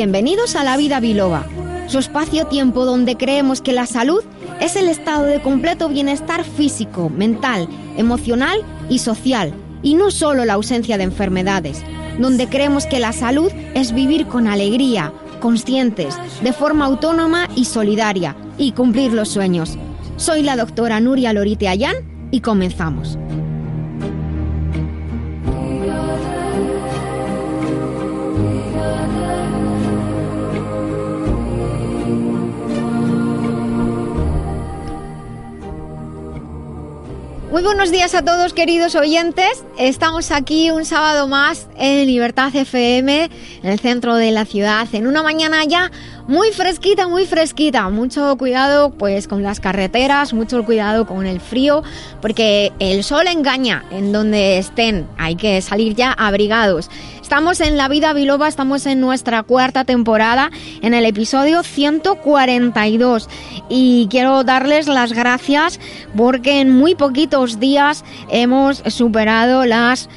bienvenidos a La Vida Biloba, su espacio-tiempo donde creemos que la salud es el estado de completo bienestar físico, mental, emocional y social, y no solo la ausencia de enfermedades, donde creemos que la salud es vivir con alegría, conscientes, de forma autónoma y solidaria, y cumplir los sueños. Soy la doctora Nuria Lorite Ayán y comenzamos. Muy buenos días a todos queridos oyentes. Estamos aquí un sábado más en Libertad FM, en el centro de la ciudad, en una mañana ya muy fresquita, muy fresquita. Mucho cuidado pues con las carreteras, mucho cuidado con el frío, porque el sol engaña en donde estén. Hay que salir ya abrigados. Estamos en La Vida Biloba, estamos en nuestra cuarta temporada, en el episodio 142. Y quiero darles las gracias porque en muy poquitos días hemos superado las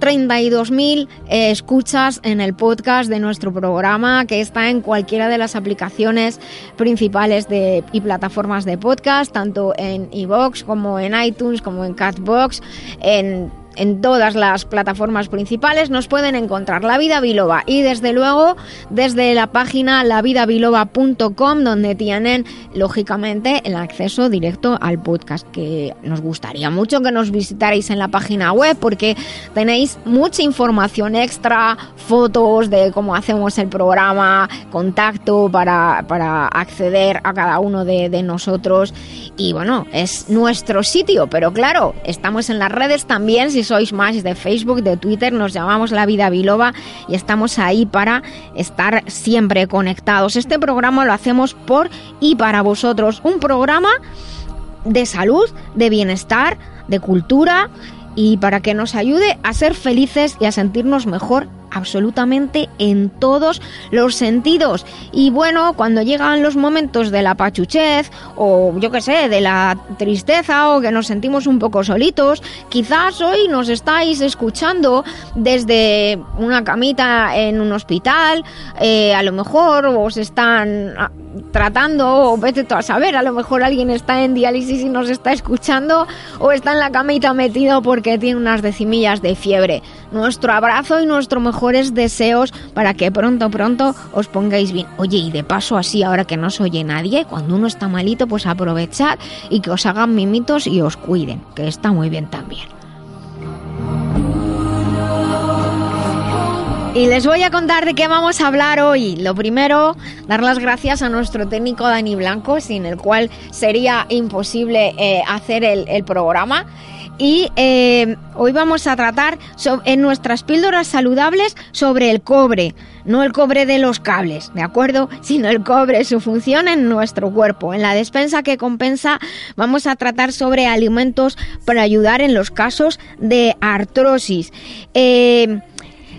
32.000 eh, escuchas en el podcast de nuestro programa que está en cualquiera de las aplicaciones principales de, y plataformas de podcast, tanto en iVoox como en iTunes, como en Catbox, en en todas las plataformas principales nos pueden encontrar La Vida Biloba. Y desde luego desde la página lavidabiloba.com donde tienen lógicamente el acceso directo al podcast que nos gustaría mucho que nos visitarais en la página web porque tenéis mucha información extra, fotos de cómo hacemos el programa, contacto para, para acceder a cada uno de, nosotros. Y bueno, es nuestro sitio, pero claro, estamos en las redes también sois más de Facebook, de Twitter, nos llamamos La Vida Biloba y estamos ahí para estar siempre conectados. Este programa lo hacemos por y para vosotros. Un programa de salud, de bienestar, de cultura y para que nos ayude a ser felices y a sentirnos mejor absolutamente en todos los sentidos. Y bueno, cuando llegan los momentos de la pachuchez o yo que sé, de la tristeza o que nos sentimos un poco solitos, quizás hoy nos estáis escuchando desde una camita en un hospital, eh, a lo mejor os están tratando, o vete a saber, a lo mejor alguien está en diálisis y nos está escuchando o está en la camita metido porque tiene unas decimillas de fiebre. Nuestro abrazo y nuestro mejores deseos para que pronto, pronto os pongáis bien. Oye, y de paso así, ahora que no se oye nadie, cuando uno está malito, pues aprovechad y que os hagan mimitos y os cuiden, que está muy bien también. Y les voy a contar de qué vamos a hablar hoy. Lo primero, dar las gracias a nuestro técnico Dani Blanco, sin el cual sería imposible eh, hacer el, programa. Y eh, hoy vamos a tratar en nuestras píldoras saludables sobre el cobre, no el cobre de los cables, ¿de acuerdo? Sino el cobre, su función en nuestro cuerpo. En la despensa que compensa vamos a tratar sobre alimentos para ayudar en los casos de artrosis. Eh,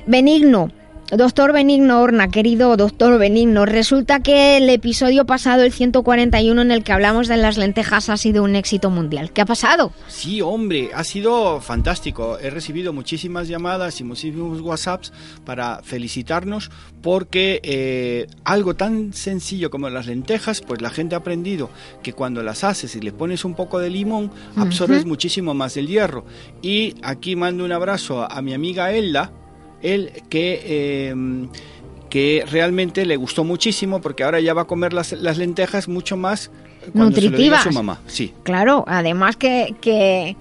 Benigno, Doctor Benigno Horna, querido doctor Benigno, resulta que el episodio pasado, el 141, en el que hablamos de las lentejas, ha sido un éxito mundial. ¿Qué ha pasado? Sí, hombre, ha sido fantástico. He recibido muchísimas llamadas y muchísimos WhatsApps para felicitarnos porque eh, algo tan sencillo como las lentejas, pues la gente ha aprendido que cuando las haces y le pones un poco de limón, absorbes uh -huh. muchísimo más el hierro. Y aquí mando un abrazo a mi amiga Elda, él que, eh, que realmente le gustó muchísimo porque ahora ya va a comer las, las lentejas mucho más nutritivas. su mamá. Sí. Claro, además que, que,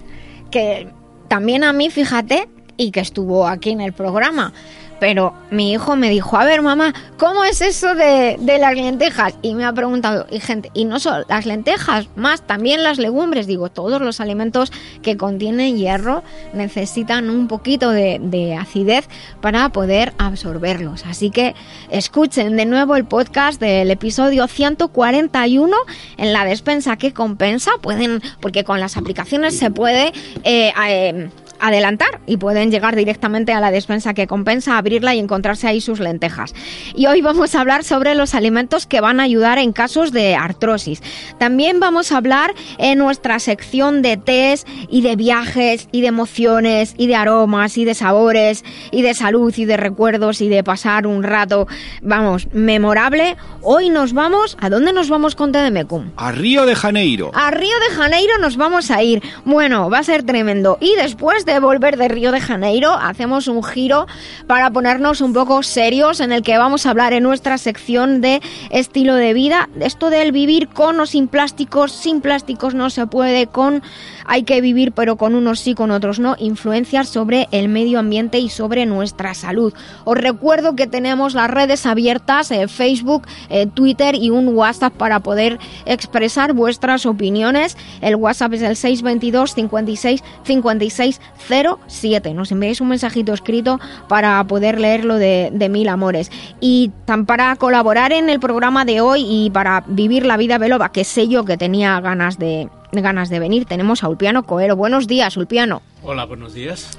que también a mí, fíjate, y que estuvo aquí en el programa, pero mi hijo me dijo, a ver mamá, ¿cómo es eso de, las lentejas? Y me ha preguntado, y gente, y no solo las lentejas, más también las legumbres, digo, todos los alimentos que contienen hierro necesitan un poquito de, de acidez para poder absorberlos. Así que escuchen de nuevo el podcast del episodio 141 en la despensa que compensa, pueden, porque con las aplicaciones se puede... Eh, eh, adelantar y pueden llegar directamente a la despensa que compensa, abrirla y encontrarse ahí sus lentejas. Y hoy vamos a hablar sobre los alimentos que van a ayudar en casos de artrosis. También vamos a hablar en nuestra sección de tés y de viajes y de emociones y de aromas y de sabores y de salud y de recuerdos y de pasar un rato, vamos, memorable. Hoy nos vamos, ¿a dónde nos vamos con Tedemecum? A Río de Janeiro. A Río de Janeiro nos vamos a ir. Bueno, va a ser tremendo. Y después de volver de Río de Janeiro, hacemos un giro para ponernos un poco serios en el que vamos a hablar en nuestra sección de estilo de vida. Esto del vivir con o sin plásticos, sin plásticos no se puede, con hay que vivir pero con unos sí, con otros no, influencias sobre el medio ambiente y sobre nuestra salud. Os recuerdo que tenemos las redes abiertas, eh, Facebook, eh, Twitter y un WhatsApp para poder expresar vuestras opiniones. El WhatsApp es el 622 56 56 07. Nos enviáis un mensajito escrito para poder leerlo de, de mil amores. Y tan para colaborar en el programa de hoy y para vivir la vida veloba, que sé yo que tenía ganas de, ganas de venir, tenemos a Ulpiano Coelho. Buenos días, Ulpiano. Hola, buenos días.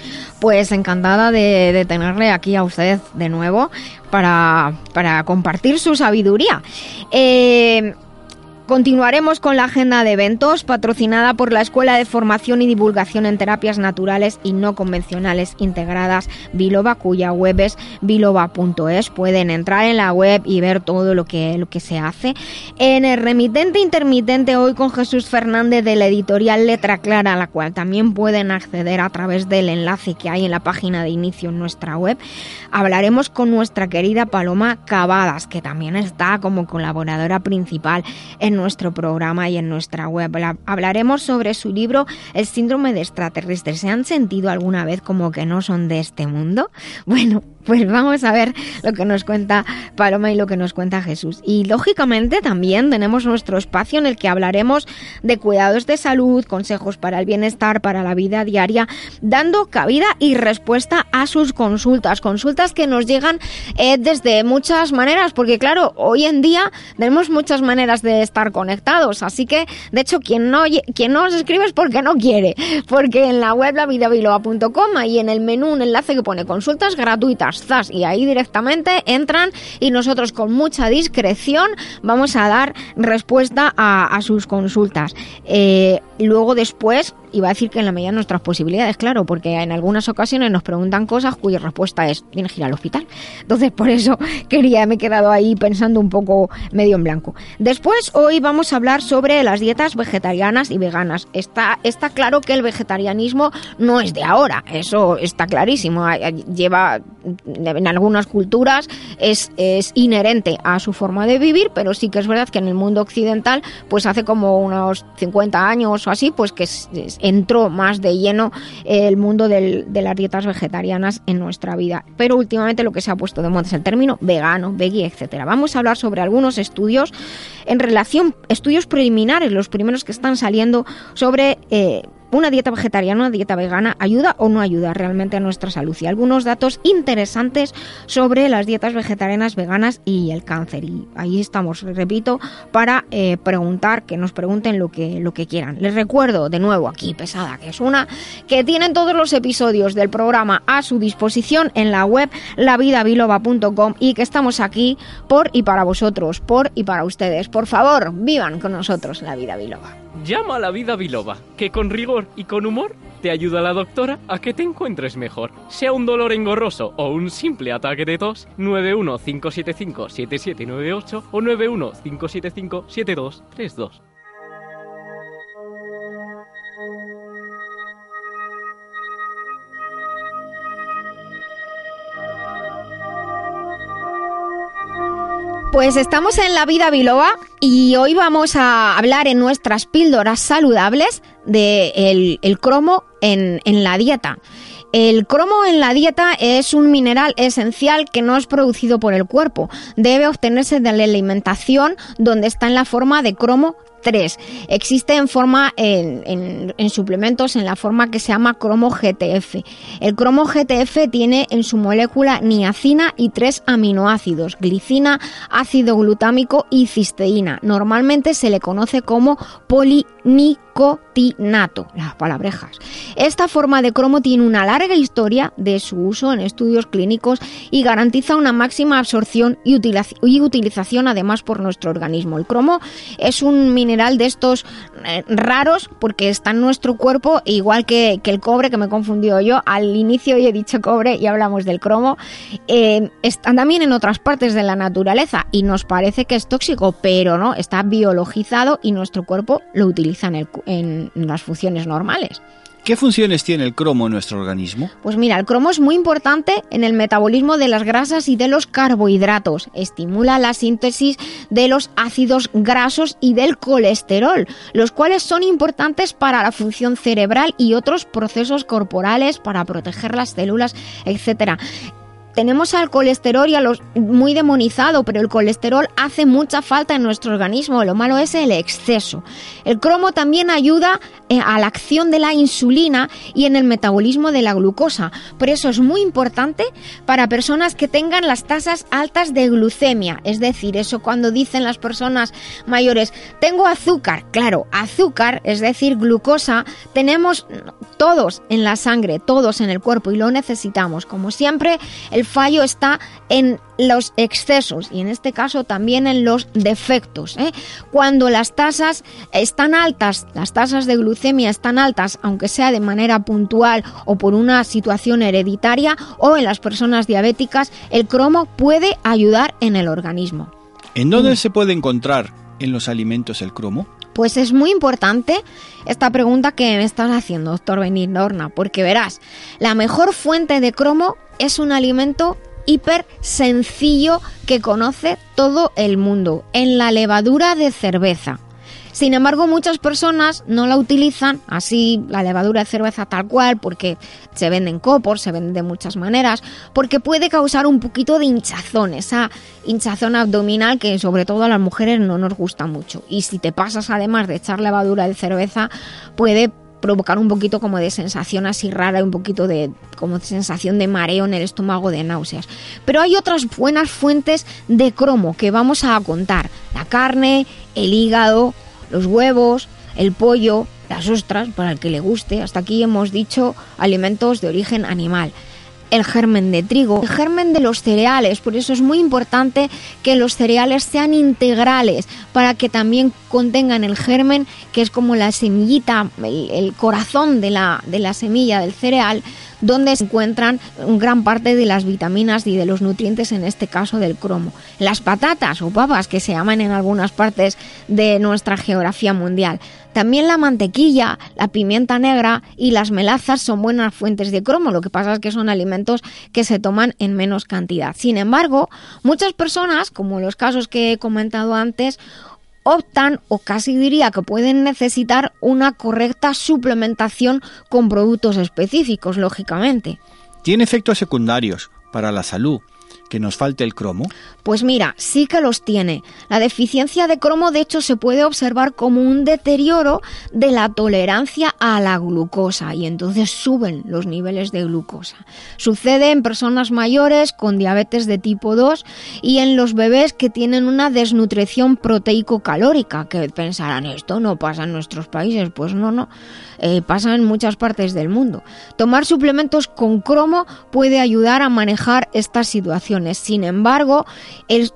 Pues encantada de, de, tenerle aquí a usted de nuevo para, para compartir su sabiduría. Eh, Continuaremos con la agenda de eventos patrocinada por la Escuela de Formación y Divulgación en Terapias Naturales y No Convencionales Integradas Biloba, cuya web es biloba.es. Pueden entrar en la web y ver todo lo que, lo que se hace. En el remitente intermitente hoy con Jesús Fernández de la editorial Letra Clara, a la cual también pueden acceder a través del enlace que hay en la página de inicio en nuestra web. Hablaremos con nuestra querida Paloma Cavadas, que también está como colaboradora principal en nuestro programa y en nuestra web. Hablaremos sobre su libro El síndrome de extraterrestres. ¿Se han sentido alguna vez como que no son de este mundo? Bueno, pues vamos a ver lo que nos cuenta Paloma y lo que nos cuenta Jesús. Y lógicamente también tenemos nuestro espacio en el que hablaremos de cuidados de salud, consejos para el bienestar, para la vida diaria, dando cabida y respuesta a sus consultas. Consultas que nos llegan eh, desde muchas maneras, porque claro, hoy en día tenemos muchas maneras de estar conectados. Así que, de hecho, quien no, quien no nos escribe es porque no quiere. Porque en la web lavidabiloa.com y en el menú un enlace que pone consultas gratuitas y ahí directamente entran y nosotros con mucha discreción vamos a dar respuesta a, sus consultas. Eh, luego después iba a decir que en la medida de nuestras posibilidades, claro, porque en algunas ocasiones nos preguntan cosas cuya respuesta es, tienes que ir al hospital. Entonces, por eso quería, me he quedado ahí pensando un poco medio en blanco. Después, hoy vamos a hablar sobre las dietas vegetarianas y veganas. Está, está claro que el vegetarianismo no es de ahora, eso está clarísimo. Lleva, en algunas culturas, es, es inherente a su forma de vivir, pero sí que es verdad que en el mundo occidental, pues hace como unos 50 años o así, pues que entró más de lleno el mundo del, de las dietas vegetarianas en nuestra vida. Pero últimamente lo que se ha puesto de moda es el término vegano, veggie, etcétera. Vamos a hablar sobre algunos estudios en relación, estudios preliminares, los primeros que están saliendo sobre eh, una dieta vegetariana, una dieta vegana, ayuda o no ayuda realmente a nuestra salud. Y algunos datos interesantes sobre las dietas vegetarianas, veganas y el cáncer. Y ahí estamos, repito, para eh, preguntar, que nos pregunten lo que, lo que quieran. Les recuerdo de nuevo aquí, pesada, que es una, que tienen todos los episodios del programa a su disposición en la web lavidabiloba.com y que estamos aquí por y para vosotros, por y para ustedes. Por favor, vivan con nosotros la vida biloba. Llama a la vida biloba, que con rigor y con humor te ayuda la doctora a que te encuentres mejor. Sea un dolor engorroso o un simple ataque de tos, 915757798 o 915757232. Pues estamos en la vida biloba y hoy vamos a hablar en nuestras píldoras saludables del el cromo en, en la dieta. El cromo en la dieta es un mineral esencial que no es producido por el cuerpo. Debe obtenerse de la alimentación donde está en la forma de cromo 3. Existe en forma en, en, suplementos en la forma que se llama cromo GTF. El cromo GTF tiene en su molécula niacina y tres aminoácidos, glicina, ácido glutámico y cisteína. Normalmente se le conoce como polinicotinato, las palabrejas. Esta forma de cromo tiene una larga historia de su uso en estudios clínicos y garantiza una máxima absorción y, utilización además por nuestro organismo. El cromo es un mineral de estos eh, raros porque está en nuestro cuerpo, igual que, el cobre, que me confundió yo. Al inicio he dicho cobre y hablamos del cromo. Eh, está también en otras partes de la naturaleza y nos parece que es tóxico, pero no, está biologizado y nuestro cuerpo lo utiliza en las funciones normales. ¿Qué funciones tiene el cromo en nuestro organismo? Pues mira, el cromo es muy importante en el metabolismo de las grasas y de los carbohidratos. Estimula la síntesis de los ácidos grasos y del colesterol, los cuales son importantes para la función cerebral y otros procesos corporales para proteger las células, etc tenemos al colesterol y a los muy demonizado, pero el colesterol hace mucha falta en nuestro organismo. Lo malo es el exceso. El cromo también ayuda eh, a la acción de la insulina y en el metabolismo de la glucosa. Por eso es muy importante para personas que tengan las tasas altas de glucemia. Es decir, eso cuando dicen las personas mayores, tengo azúcar. Claro, azúcar, es decir, glucosa, tenemos todos en la sangre, todos en el cuerpo y lo necesitamos. Como siempre, el el fallo está en los excesos y en este caso también en los defectos. ¿eh? Cuando las tasas están altas, las tasas de glucemia están altas, aunque sea de manera puntual o por una situación hereditaria o en las personas diabéticas, el cromo puede ayudar en el organismo. ¿En dónde se puede encontrar en los alimentos el cromo? Pues es muy importante esta pregunta que me estás haciendo, doctor Benignorna, porque verás, la mejor fuente de cromo es un alimento hiper sencillo que conoce todo el mundo, en la levadura de cerveza. Sin embargo, muchas personas no la utilizan así, la levadura de cerveza tal cual, porque se venden copos, se venden de muchas maneras, porque puede causar un poquito de hinchazón, esa hinchazón abdominal que sobre todo a las mujeres no nos gusta mucho. Y si te pasas además de echar levadura de cerveza, puede provocar un poquito como de sensación así rara, un poquito de como sensación de mareo en el estómago, de náuseas. Pero hay otras buenas fuentes de cromo que vamos a contar. La carne, el hígado, los huevos, el pollo, las ostras, para el que le guste. Hasta aquí hemos dicho alimentos de origen animal. El germen de trigo, el germen de los cereales, por eso es muy importante que los cereales sean integrales para que también contengan el germen, que es como la semillita, el, corazón de la, de la semilla del cereal, donde se encuentran gran parte de las vitaminas y de los nutrientes, en este caso del cromo. Las patatas o papas, que se llaman en algunas partes de nuestra geografía mundial. También la mantequilla, la pimienta negra y las melazas son buenas fuentes de cromo, lo que pasa es que son alimentos que se toman en menos cantidad. Sin embargo, muchas personas, como los casos que he comentado antes, optan o casi diría que pueden necesitar una correcta suplementación con productos específicos, lógicamente. Tiene efectos secundarios para la salud que nos falte el cromo? Pues mira, sí que los tiene. La deficiencia de cromo de hecho se puede observar como un deterioro de la tolerancia a la glucosa y entonces suben los niveles de glucosa. Sucede en personas mayores con diabetes de tipo 2 y en los bebés que tienen una desnutrición proteico-calórica, que pensarán esto no pasa en nuestros países, pues no, no, eh, pasa en muchas partes del mundo. Tomar suplementos con cromo puede ayudar a manejar estas situaciones sin embargo,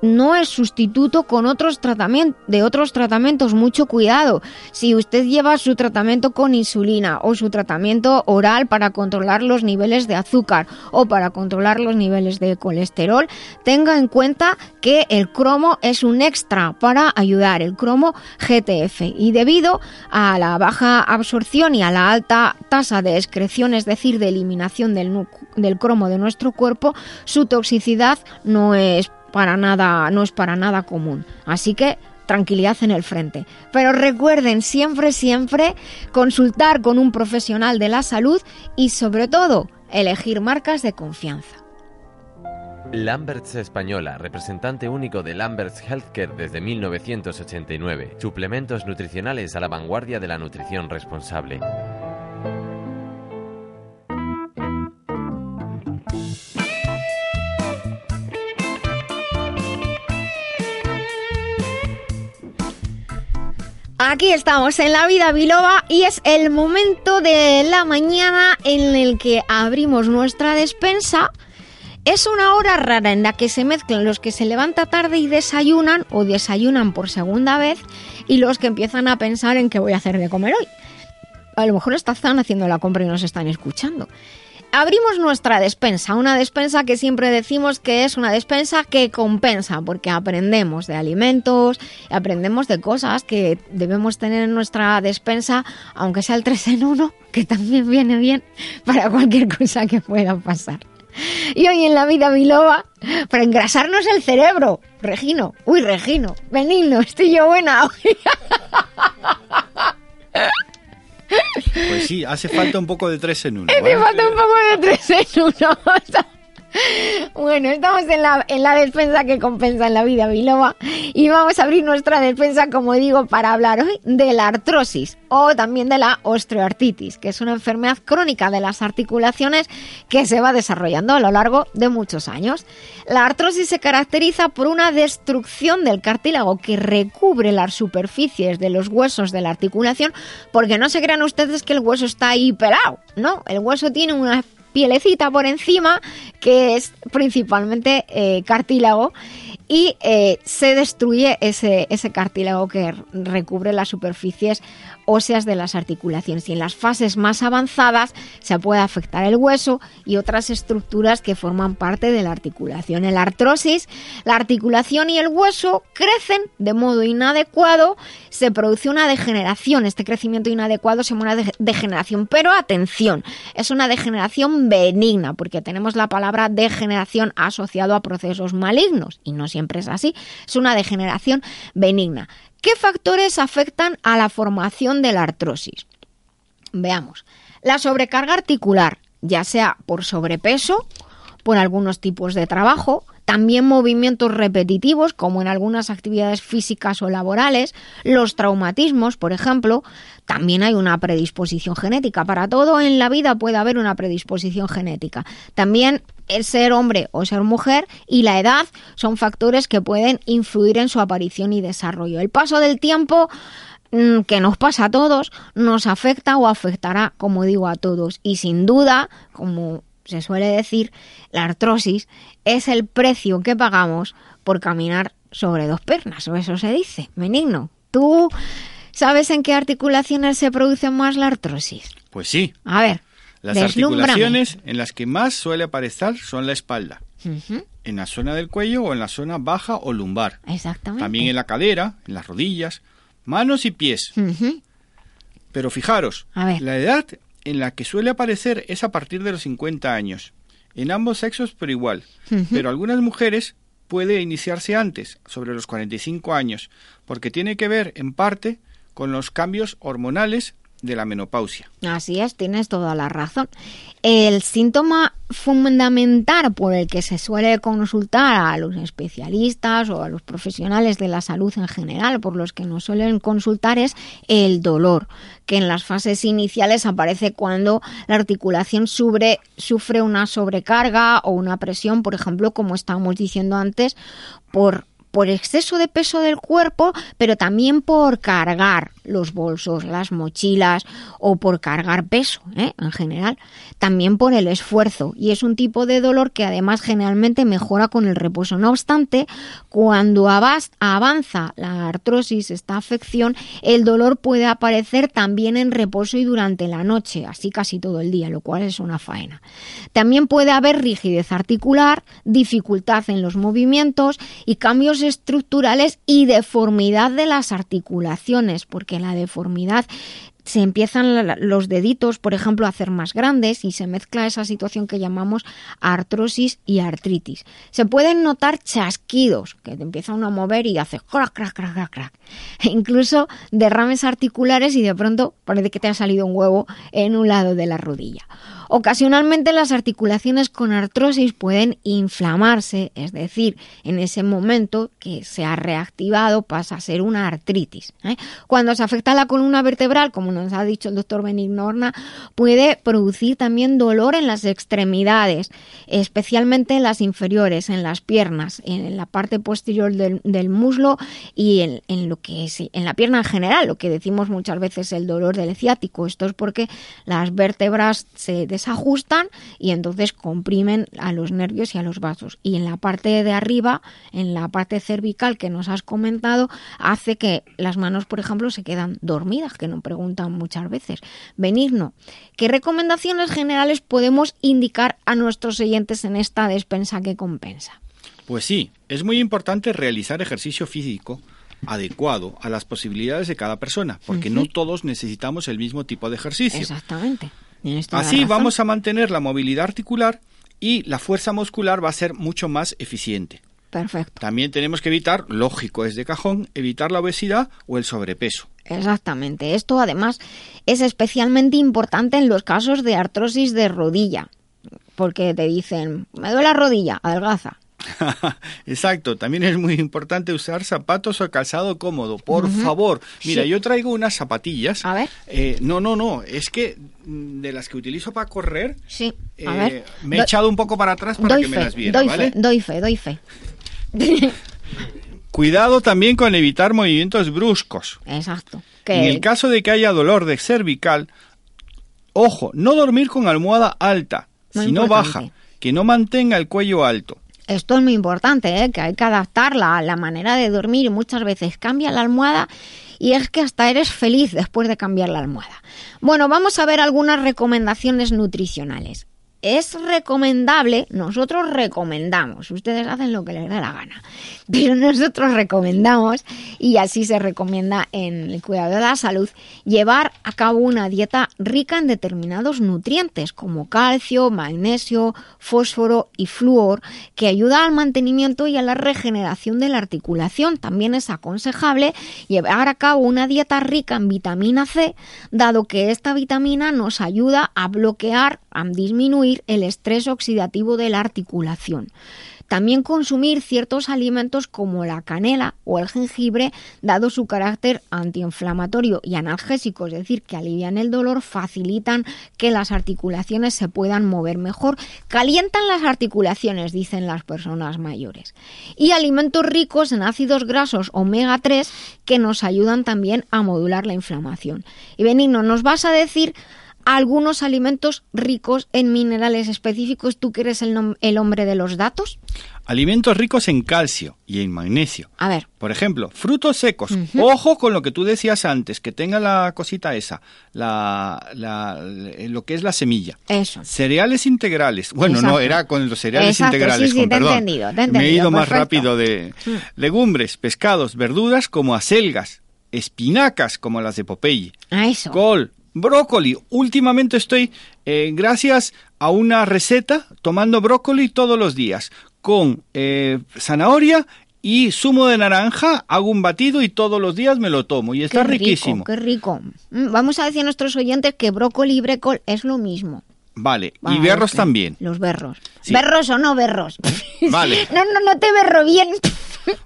no es sustituto con otros tratamientos, de otros tratamientos. Mucho cuidado. Si usted lleva su tratamiento con insulina o su tratamiento oral para controlar los niveles de azúcar o para controlar los niveles de colesterol, tenga en cuenta que el cromo es un extra para ayudar, el cromo GTF. Y debido a la baja absorción y a la alta tasa de excreción, es decir, de eliminación del, del cromo de nuestro cuerpo, su toxicidad no es para nada, no es para nada común. Así que tranquilidad en el frente. Pero recuerden siempre, siempre consultar con un profesional de la salud y sobre todo elegir marcas de confianza. Lamberts Española, representante único de Lamberts Healthcare desde 1989. Suplementos nutricionales a la vanguardia de la nutrición responsable. Aquí estamos en la vida biloba y es el momento de la mañana en el que abrimos nuestra despensa. Es una hora rara en la que se mezclan los que se levantan tarde y desayunan o desayunan por segunda vez y los que empiezan a pensar en qué voy a hacer de comer hoy. A lo mejor están haciendo la compra y nos están escuchando abrimos nuestra despensa, una despensa que siempre decimos que es una despensa que compensa, porque aprendemos de alimentos, aprendemos de cosas que debemos tener en nuestra despensa, aunque sea el 3 en 1, que también viene bien para cualquier cosa que pueda pasar. Y hoy en la vida biloba, para engrasarnos el cerebro, Regino, uy Regino, venidlo, estoy yo buena. Pues sí, hace falta un poco de tres en uno. Hace falta un poco de tres en uno. Bueno, estamos en la, en la despensa que compensa en la vida biloba y vamos a abrir nuestra despensa, como digo, para hablar hoy de la artrosis o también de la osteoartritis, que es una enfermedad crónica de las articulaciones que se va desarrollando a lo largo de muchos años. La artrosis se caracteriza por una destrucción del cartílago que recubre las superficies de los huesos de la articulación, porque no se crean ustedes que el hueso está ahí pelado, ¿no? El hueso tiene una pielecita por encima, que es principalmente eh, cartílago, y eh, se destruye ese, ese cartílago que recubre las superficies óseas de las articulaciones y en las fases más avanzadas se puede afectar el hueso y otras estructuras que forman parte de la articulación. En la artrosis, la articulación y el hueso crecen de modo inadecuado, se produce una degeneración, este crecimiento inadecuado se llama una degeneración, pero atención, es una degeneración benigna porque tenemos la palabra degeneración asociado a procesos malignos y no siempre es así, es una degeneración benigna. ¿Qué factores afectan a la formación de la artrosis? Veamos. La sobrecarga articular, ya sea por sobrepeso, por algunos tipos de trabajo, también movimientos repetitivos, como en algunas actividades físicas o laborales, los traumatismos, por ejemplo, también hay una predisposición genética. Para todo en la vida puede haber una predisposición genética. También el ser hombre o ser mujer y la edad son factores que pueden influir en su aparición y desarrollo. El paso del tiempo mm, que nos pasa a todos, nos afecta o afectará, como digo, a todos. Y sin duda, como se suele decir, la artrosis es el precio que pagamos por caminar sobre dos pernas, o eso se dice. Benigno, ¿tú sabes en qué articulaciones se produce más la artrosis? Pues sí. A ver. Las articulaciones en las que más suele aparecer son la espalda, en la zona del cuello o en la zona baja o lumbar. Exactamente. También en la cadera, en las rodillas, manos y pies. Pero fijaros, la edad en la que suele aparecer es a partir de los 50 años. En ambos sexos, pero igual. Pero algunas mujeres puede iniciarse antes, sobre los 45 años, porque tiene que ver en parte con los cambios hormonales de la menopausia. Así es, tienes toda la razón. El síntoma fundamental por el que se suele consultar a los especialistas o a los profesionales de la salud en general, por los que nos suelen consultar, es el dolor, que en las fases iniciales aparece cuando la articulación sufre, una sobrecarga o una presión, por ejemplo, como estábamos diciendo antes, por por exceso de peso del cuerpo, pero también por cargar los bolsos, las mochilas o por cargar peso ¿eh? en general. También por el esfuerzo y es un tipo de dolor que además generalmente mejora con el reposo. No obstante, cuando avanza la artrosis, esta afección, el dolor puede aparecer también en reposo y durante la noche, así casi todo el día, lo cual es una faena. También puede haber rigidez articular, dificultad en los movimientos y cambios estructurales y deformidad de las articulaciones, porque la deformidad se empiezan los deditos, por ejemplo, a hacer más grandes y se mezcla esa situación que llamamos artrosis y artritis. Se pueden notar chasquidos, que te empieza uno a mover y hace crack, crack, crack, crack, crack. E incluso derrames articulares y de pronto parece que te ha salido un huevo en un lado de la rodilla. Ocasionalmente las articulaciones con artrosis pueden inflamarse, es decir, en ese momento que se ha reactivado pasa a ser una artritis. ¿eh? Cuando se afecta la columna vertebral, como nos ha dicho el doctor Benigno Horna, puede producir también dolor en las extremidades, especialmente en las inferiores, en las piernas, en la parte posterior del, muslo y en, lo que es, en la pierna en general, lo que decimos muchas veces el dolor del ciático. Esto es porque las vértebras se desajustan y entonces comprimen a los nervios y a los vasos. Y en la parte de arriba, en la parte cervical que nos has comentado, hace que las manos, por ejemplo, se quedan dormidas, que nos preguntan muchas veces. Benigno, ¿qué recomendaciones generales podemos indicar a nuestros oyentes en esta despensa que compensa? Pues sí, es muy importante realizar ejercicio físico adecuado a las posibilidades de cada persona, porque no todos necesitamos el mismo tipo de ejercicio. Exactamente. Así vamos a mantener la movilidad articular y la fuerza muscular va a ser mucho más eficiente. Perfecto. También tenemos que evitar, lógico es de cajón, evitar la obesidad o el sobrepeso. Exactamente. Esto además es especialmente importante en los casos de artrosis de rodilla, porque te dicen, me duele la rodilla, adelgaza. Exacto, también es muy importante usar zapatos o calzado cómodo, por favor. Mira, yo traigo unas zapatillas. A ver. Eh, no, no, no, es que mm, de las que utilizo para correr, sí. Eh, me he echado un poco para atrás para que me las viera, doy ¿vale? Fe, doy fe, doy fe. Cuidado también con evitar movimientos bruscos. Exacto. En el caso de que haya dolor de cervical, ojo, no dormir con almohada alta, sino baja, que no mantenga el cuello alto. Esto es muy importante, ¿eh? que hay que adaptarla a la manera de dormir muchas veces cambia la almohada y es que hasta eres feliz después de cambiar la almohada. Bueno, vamos a ver algunas recomendaciones nutricionales es recomendable, nosotros recomendamos, ustedes hacen lo que les da la gana, pero nosotros recomendamos, y así se recomienda en el cuidado de la salud, llevar a cabo una dieta rica en determinados nutrientes como calcio, magnesio, fósforo y flúor, que ayuda al mantenimiento y a la regeneración de la articulación. También es aconsejable llevar a cabo una dieta rica en vitamina C, dado que esta vitamina nos ayuda a bloquear, disminuir el estrés oxidativo de la articulación. También consumir ciertos alimentos como la canela o el jengibre, dado su carácter antiinflamatorio y analgésico, es decir, que alivian el dolor, facilitan que las articulaciones se puedan mover mejor, calientan las articulaciones, dicen las personas mayores. Y alimentos ricos en ácidos grasos omega 3 que nos ayudan también a modular la inflamación. Y Benigno, nos vas a decir algunos alimentos ricos en minerales específicos. ¿Tú que eres el, el, hombre de los datos? Alimentos ricos en calcio y en magnesio. A ver. Por ejemplo, frutos secos. Ojo con lo que tú decías antes, que tenga la cosita esa, la, la, lo que es la semilla. Eso. Cereales integrales. Bueno, no, era con los cereales Exacto, integrales, sí, sí, con te he perdón. entendido, te he Me he entendido, ido más rápido de legumbres, pescados, verduras como acelgas, espinacas como las de Popeye, eso. col, brócoli. Últimamente estoy, eh, gracias a una receta, tomando brócoli todos los días con eh, zanahoria y zumo de naranja, hago un batido y todos los días me lo tomo y está Qué rico, riquísimo. Qué rico. Mm, Vamos a decir a nuestros oyentes que brócoli y brécol es lo mismo. Vale, Vale, y berros también. Los berros. Sí. ¿Berros o no berros? Vale. no, no, no te berro bien.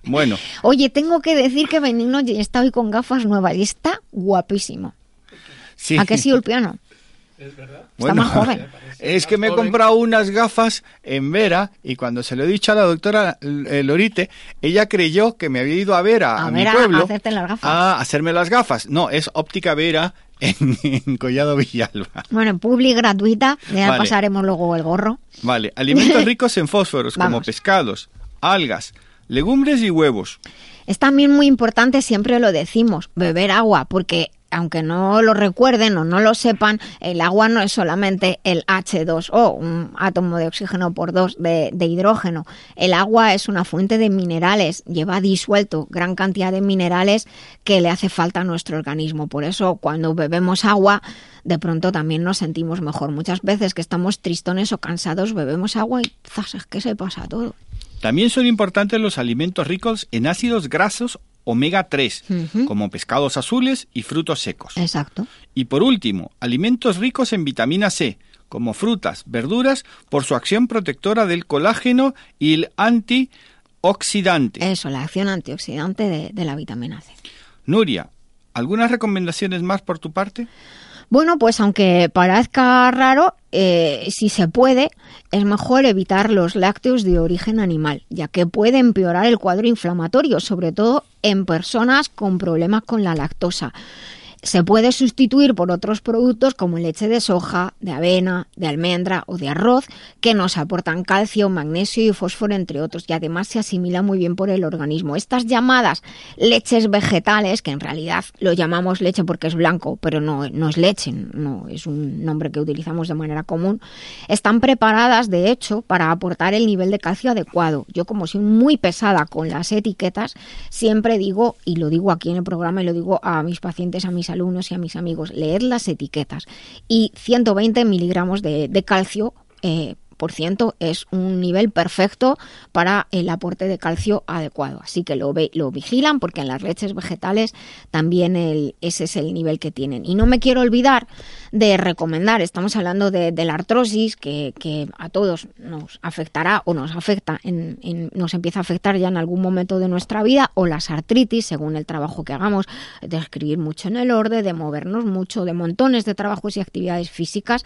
Bueno, Oye, tengo que decir que Benigno está hoy con gafas nuevas y está guapísimo. Sí. ¿A qué sí el piano? Está más joven. Es que me he comprado unas gafas en Vera y cuando se lo he dicho a la doctora Lorite, ella creyó que me había ido a Vera, A a, mi Vera, a pueblo, hacerte las gafas. a hacerme las gafas. No, es óptica Vera en, en Collado Villalba. Bueno, publi gratuita. Ya Vale. pasaremos luego el gorro. Vale, alimentos ricos en fósforos como pescados, algas, legumbres y huevos. Es también muy importante, siempre lo decimos, beber agua, porque aunque no lo recuerden o no lo sepan, el agua no es solamente el H2O, un átomo de oxígeno por dos de, hidrógeno. El agua es una fuente de minerales, lleva disuelto gran cantidad de minerales que le hace falta a nuestro organismo. Por eso, cuando bebemos agua, de pronto también nos sentimos mejor. Muchas veces que estamos tristones o cansados, bebemos agua y ¡zas! es que se pasa todo. También son importantes los alimentos ricos en ácidos grasos omega 3, Ujú. como pescados azules y frutos secos. Exacto. Y por último, alimentos ricos en vitamina C, como frutas, verduras, por su acción protectora del colágeno y el antioxidante. Eso, la acción antioxidante de, de la vitamina C. Nuria, ¿algunas recomendaciones más por tu parte? Bueno, pues aunque parezca raro, eh, si se puede, es mejor evitar los lácteos de origen animal, ya que puede empeorar el cuadro inflamatorio, sobre todo en personas con problemas con la lactosa se puede sustituir por otros productos como leche de soja, de avena, de almendra o de arroz, que nos aportan calcio, magnesio y fósforo, entre otros, y además se asimila muy bien por el organismo. Estas llamadas leches vegetales, que en realidad lo llamamos leche porque es blanco, pero no, es leche, no es un nombre que utilizamos de manera común, están preparadas, de hecho, para aportar el nivel de calcio adecuado. Yo, como soy muy pesada con las etiquetas, siempre digo, y lo digo aquí en el programa y lo digo a mis pacientes, a mis alumnos y a mis amigos, leer las etiquetas. Y 120 miligramos de, de calcio eh, es un nivel perfecto para el aporte de calcio adecuado. Así que lo, lo vigilan porque en las leches vegetales también el, ese es el nivel que tienen. Y no me quiero olvidar de recomendar, estamos hablando de, de la artrosis que, que, a todos nos afectará o nos afecta, en, en, nos empieza a afectar ya en algún momento de nuestra vida, o las artritis, según el trabajo que hagamos, de escribir mucho en el orden, de movernos mucho, de montones de trabajos y actividades físicas.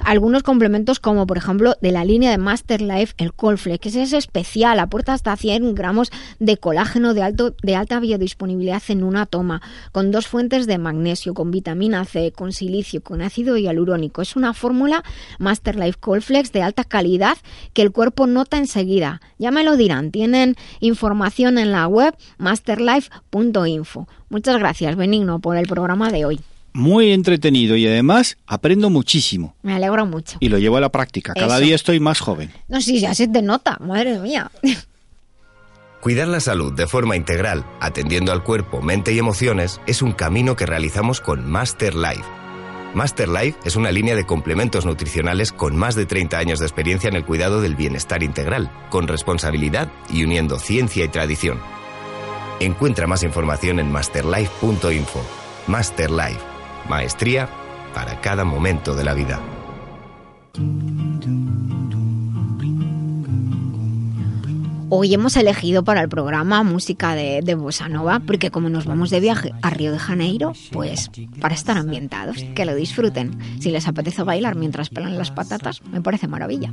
Algunos complementos como por ejemplo de la línea de Master Life, el Colflex, que es especial, aporta hasta 100 gramos de colágeno de, alto, de alta biodisponibilidad en una toma, con dos fuentes de magnesio, con vitamina C, con silicio, con ácido hialurónico. Es una fórmula Master Life Colflex de alta calidad que el cuerpo nota enseguida. Ya me lo dirán, tienen información en la web masterlife.info. Muchas gracias, Benigno, por el programa de hoy muy entretenido y además aprendo muchísimo. Me alegro mucho. Y lo llevo a la práctica. Cada Eso. día estoy más joven. No, sí, ya se te nota, madre mía. Cuidar la salud de forma integral, atendiendo al cuerpo, mente y emociones, es un camino que realizamos con Master Life. Master Life es una línea de complementos nutricionales con más de 30 años de experiencia en el cuidado del bienestar integral, con responsabilidad y uniendo ciencia y tradición. Encuentra más información en masterlife.info. Master Life. Maestría para cada momento de la vida. Hoy hemos elegido para el programa música de, de Bossa Nova porque como nos vamos de viaje a Río de Janeiro, pues para estar ambientados, que lo disfruten. Si les apetece bailar mientras pelan las patatas, me parece maravilla.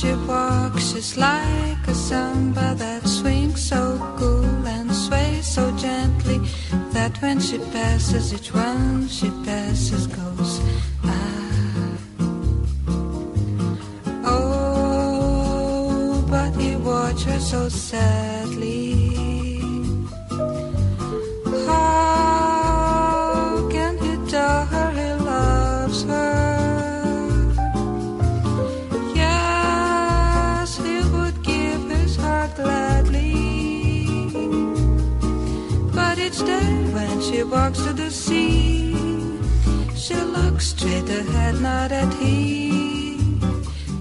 She walks, she's like a samba that swings so cool and sways so gently that when she passes, each one she passes goes ah. Oh, but he watched her so sadly. She walks to the sea, she looks straight ahead, not at him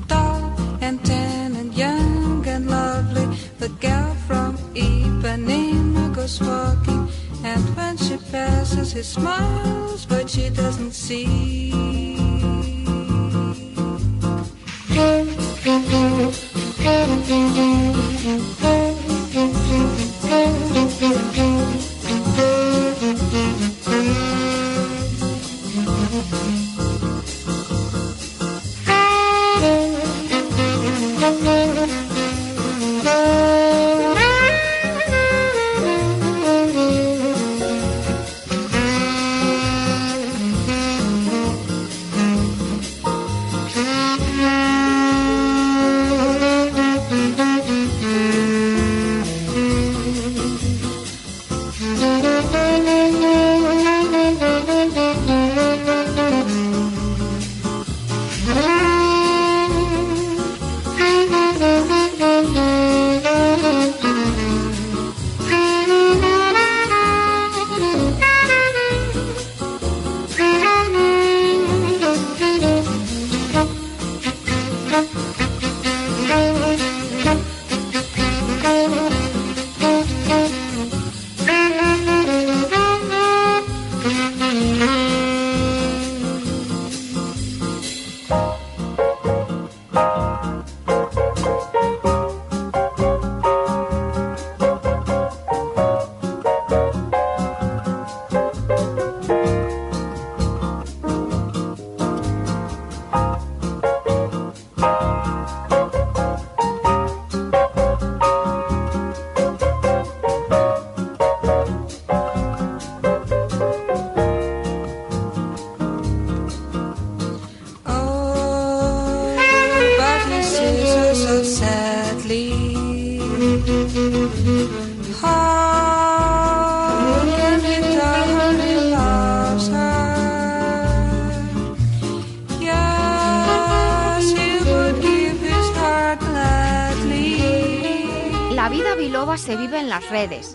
tall and tan and young and lovely. The gal from Ipanema goes walking, and when she passes, he smiles, but she doesn't see.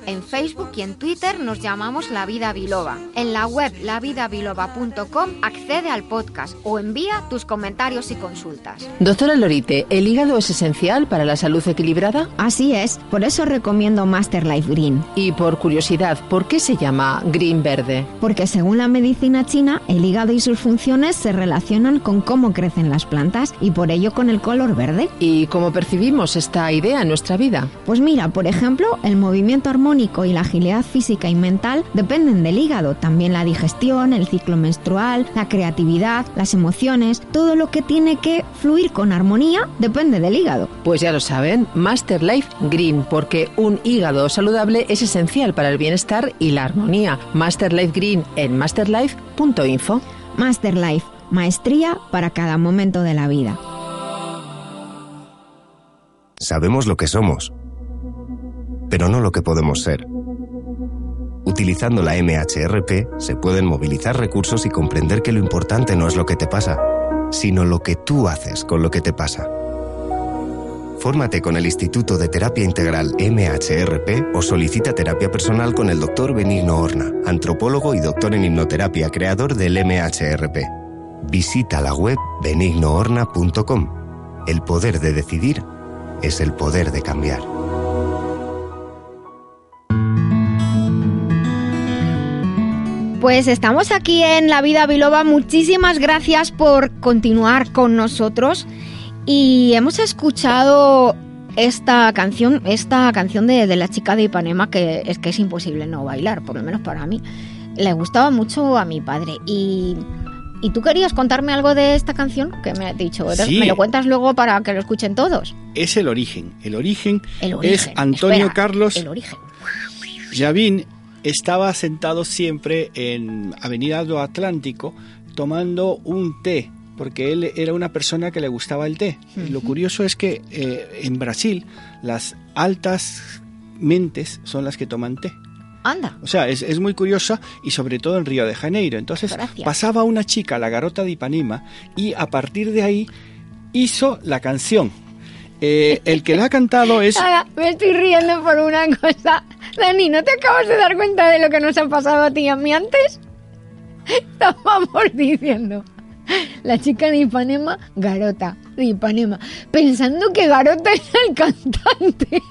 En Facebook y en Twitter nos llamamos La Vida Biloba. En la web lavidabiloba.com accede al podcast o envía tus comentarios y consultas. Doctora Lorite, ¿el hígado es esencial para la salud equilibrada? Así es, por eso recomiendo Master Life Green. Y por curiosidad, ¿por qué se llama Green Verde? Porque según la medicina china, el hígado y sus funciones se relacionan con cómo crecen las plantas y por ello con el color verde. ¿Y cómo percibimos esta idea en nuestra vida? Pues mira, por ejemplo, el movimiento armónico y la agilidad física y mental dependen del hígado, también la digestión, el ciclo menstrual, la creatividad, las emociones, todo lo que tiene que fluir con armonía depende del hígado. Pues ya lo saben, Master Life Green, porque un hígado saludable es esencial para el bienestar y la armonía. Master Life Green en masterlife.info. Master Life, maestría para cada momento de la vida. Sabemos lo que somos, pero no lo que podemos ser. Utilizando la MHRP se pueden movilizar recursos y comprender que lo importante no es lo que te pasa, sino lo que tú haces con lo que te pasa. Fórmate con el Instituto de Terapia Integral MHRP o solicita terapia personal con el Dr. Benigno Horna, antropólogo y doctor en hipnoterapia, creador del MHRP. Visita la web benignohorna.com. El poder de decidir es el poder de cambiar. Pues estamos aquí en La Vida Biloba. Muchísimas gracias por continuar con nosotros. Y hemos escuchado esta canción, esta canción de, de la chica de Ipanema, que es que es imposible no bailar, por lo menos para mí. Le gustaba mucho a mi padre. Y, y tú querías contarme algo de esta canción que me has dicho. Sí. Me lo cuentas luego para que lo escuchen todos. Es el origen. El origen, El origen. es Antonio Espera, Carlos El origen. Javín estaba sentado siempre en Avenida do Atlántico tomando un té, porque él era una persona que le gustaba el té. Lo curioso es que eh, en Brasil las altas mentes son las que toman té. Anda. O sea, es, es muy curiosa y sobre todo en Río de Janeiro. Entonces Gracias. pasaba una chica, la garota de Ipanema, y a partir de ahí hizo la canción. Eh, el que la ha cantado es Ahora, me estoy riendo por una cosa. Dani, ¿no te acabas de dar cuenta de lo que nos ha pasado a ti y a mí antes? Estábamos diciendo La chica de Ipanema, Garota, de Ipanema. Pensando que Garota era el cantante.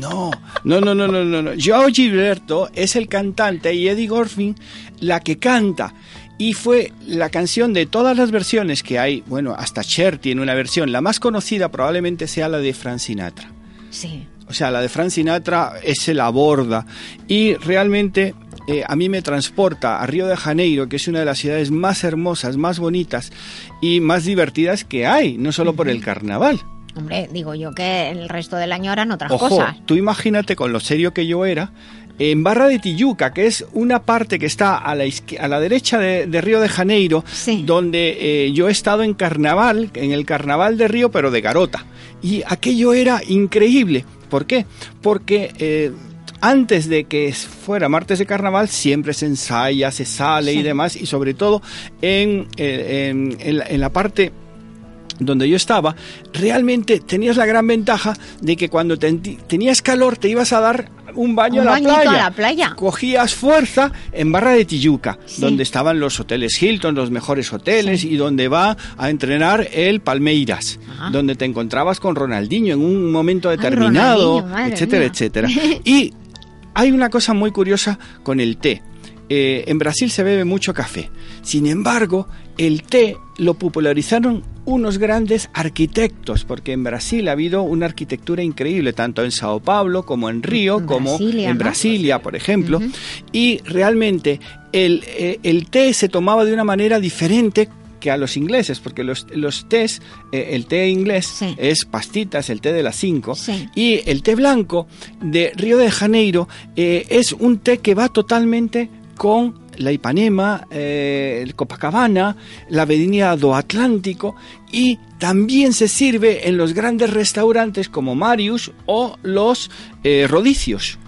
No, no, no, no, no, no. no. Joao Gilberto es el cantante y Eddie Gorfin la que canta. Y fue la canción de todas las versiones que hay, bueno, hasta Cher tiene una versión, la más conocida probablemente sea la de Frank Sinatra. Sí. O sea, la de Frank Sinatra se la borda y realmente eh, a mí me transporta a Río de Janeiro, que es una de las ciudades más hermosas, más bonitas y más divertidas que hay, no solo por el carnaval. Hombre, digo yo que el resto del año eran otras Ojo, cosas. tú imagínate con lo serio que yo era, en Barra de Tijuca, que es una parte que está a la, a la derecha de, de Río de Janeiro, donde eh, yo he estado en carnaval, en el carnaval de Río, pero de Garota. Y aquello era increíble. ¿Por qué? Porque eh, antes de que fuera martes de carnaval siempre se ensaya, se sale y demás, y sobre todo en, eh, en- en la- en la parte donde yo estaba, realmente tenías la gran ventaja de que cuando te- tenías calor te ibas a dar un baño Un a la playa. a la playa. Cogías fuerza en Barra de Tijuca, Sí. donde estaban los hoteles Hilton, los mejores hoteles, y donde va a entrenar el Palmeiras, Ah. donde te encontrabas con Ronaldinho en un momento determinado, Ronaldinho, madre etcétera, mía. etcétera. Y hay una cosa muy curiosa con el té. Eh, en Brasil se bebe mucho café. Sin embargo, el té lo popularizaron unos grandes arquitectos, porque en Brasil ha habido una arquitectura increíble, tanto en Sao Paulo como en Río, como Brasilia, en ¿no? Brasilia, por ejemplo. Y realmente el, eh, el té se tomaba de una manera diferente que a los ingleses, porque los, los tés, eh, el té inglés es pastitas, el té de las 5, y el té blanco de Río de Janeiro eh, es un té que va totalmente con la Ipanema, eh, el Copacabana, la Avenida do Atlántico y también se sirve en los grandes restaurantes como Marius o los eh, Rodicios.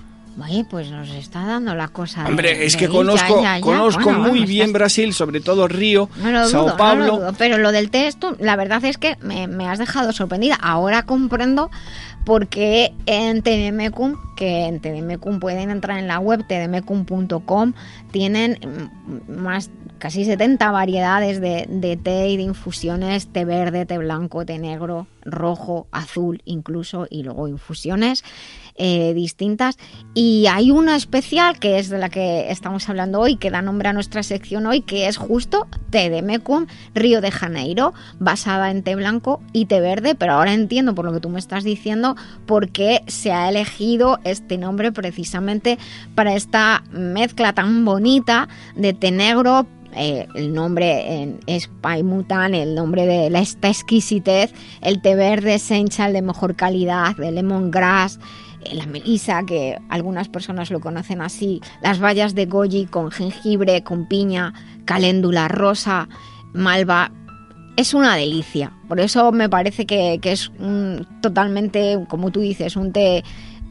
Oye, pues nos está dando la cosa. de- Hombre, es de que ir, conozco, ya, ya, ya. conozco Bueno, muy vamos, bien estás- Brasil, sobre todo Río, No lo Sao dudo, Paulo. no lo dudo, pero lo del texto, la verdad es que me, me has dejado sorprendida. Ahora comprendo por qué en TDMecum, que en TDMecum pueden entrar en la web tdmecum.com, tienen mm, más casi 70 variedades de, de té y de infusiones, té verde, té blanco, té negro, rojo, azul incluso, y luego infusiones eh, distintas. Y hay una especial que es de la que estamos hablando hoy, que da nombre a nuestra sección hoy, que es justo té de Mecum, Río de Janeiro, basada en té blanco y té verde, pero ahora entiendo por lo que tú me estás diciendo por qué se ha elegido este nombre precisamente para esta mezcla tan bonita de té negro, eh, el nombre en, es Paimutan, el nombre de la, esta exquisitez, el té verde Essential de mejor calidad, de lemongrass, la melisa, que algunas personas lo conocen así, las bayas de goji con jengibre, con piña, caléndula rosa, malva. Es una delicia. Por eso me parece que, que es un, totalmente, como tú dices, un té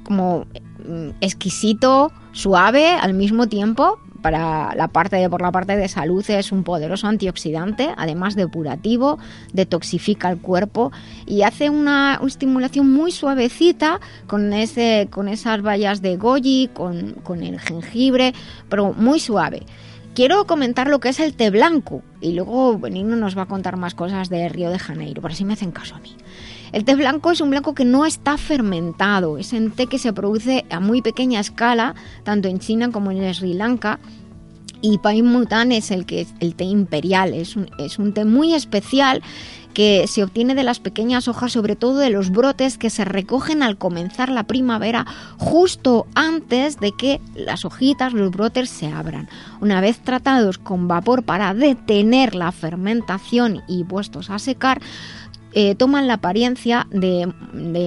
como mm, exquisito, suave al mismo tiempo. Para la parte de, por la parte de salud es un poderoso antioxidante, además depurativo, detoxifica el cuerpo y hace una, una estimulación muy suavecita con ese, con esas bayas de goji, con, con el jengibre, pero muy suave. Quiero comentar lo que es el té blanco y luego Benigno nos va a contar más cosas de Río de Janeiro, por así me hacen caso a mí. El té blanco es un blanco que no está fermentado, es un té que se produce a muy pequeña escala, tanto en China como en Sri Lanka. Y Pai Mutan es el que es el té imperial, es un, es un té muy especial que se obtiene de las pequeñas hojas, sobre todo de los brotes que se recogen al comenzar la primavera, justo antes de que las hojitas, los brotes se abran. Una vez tratados con vapor para detener la fermentación y puestos a secar, eh, toman la apariencia de,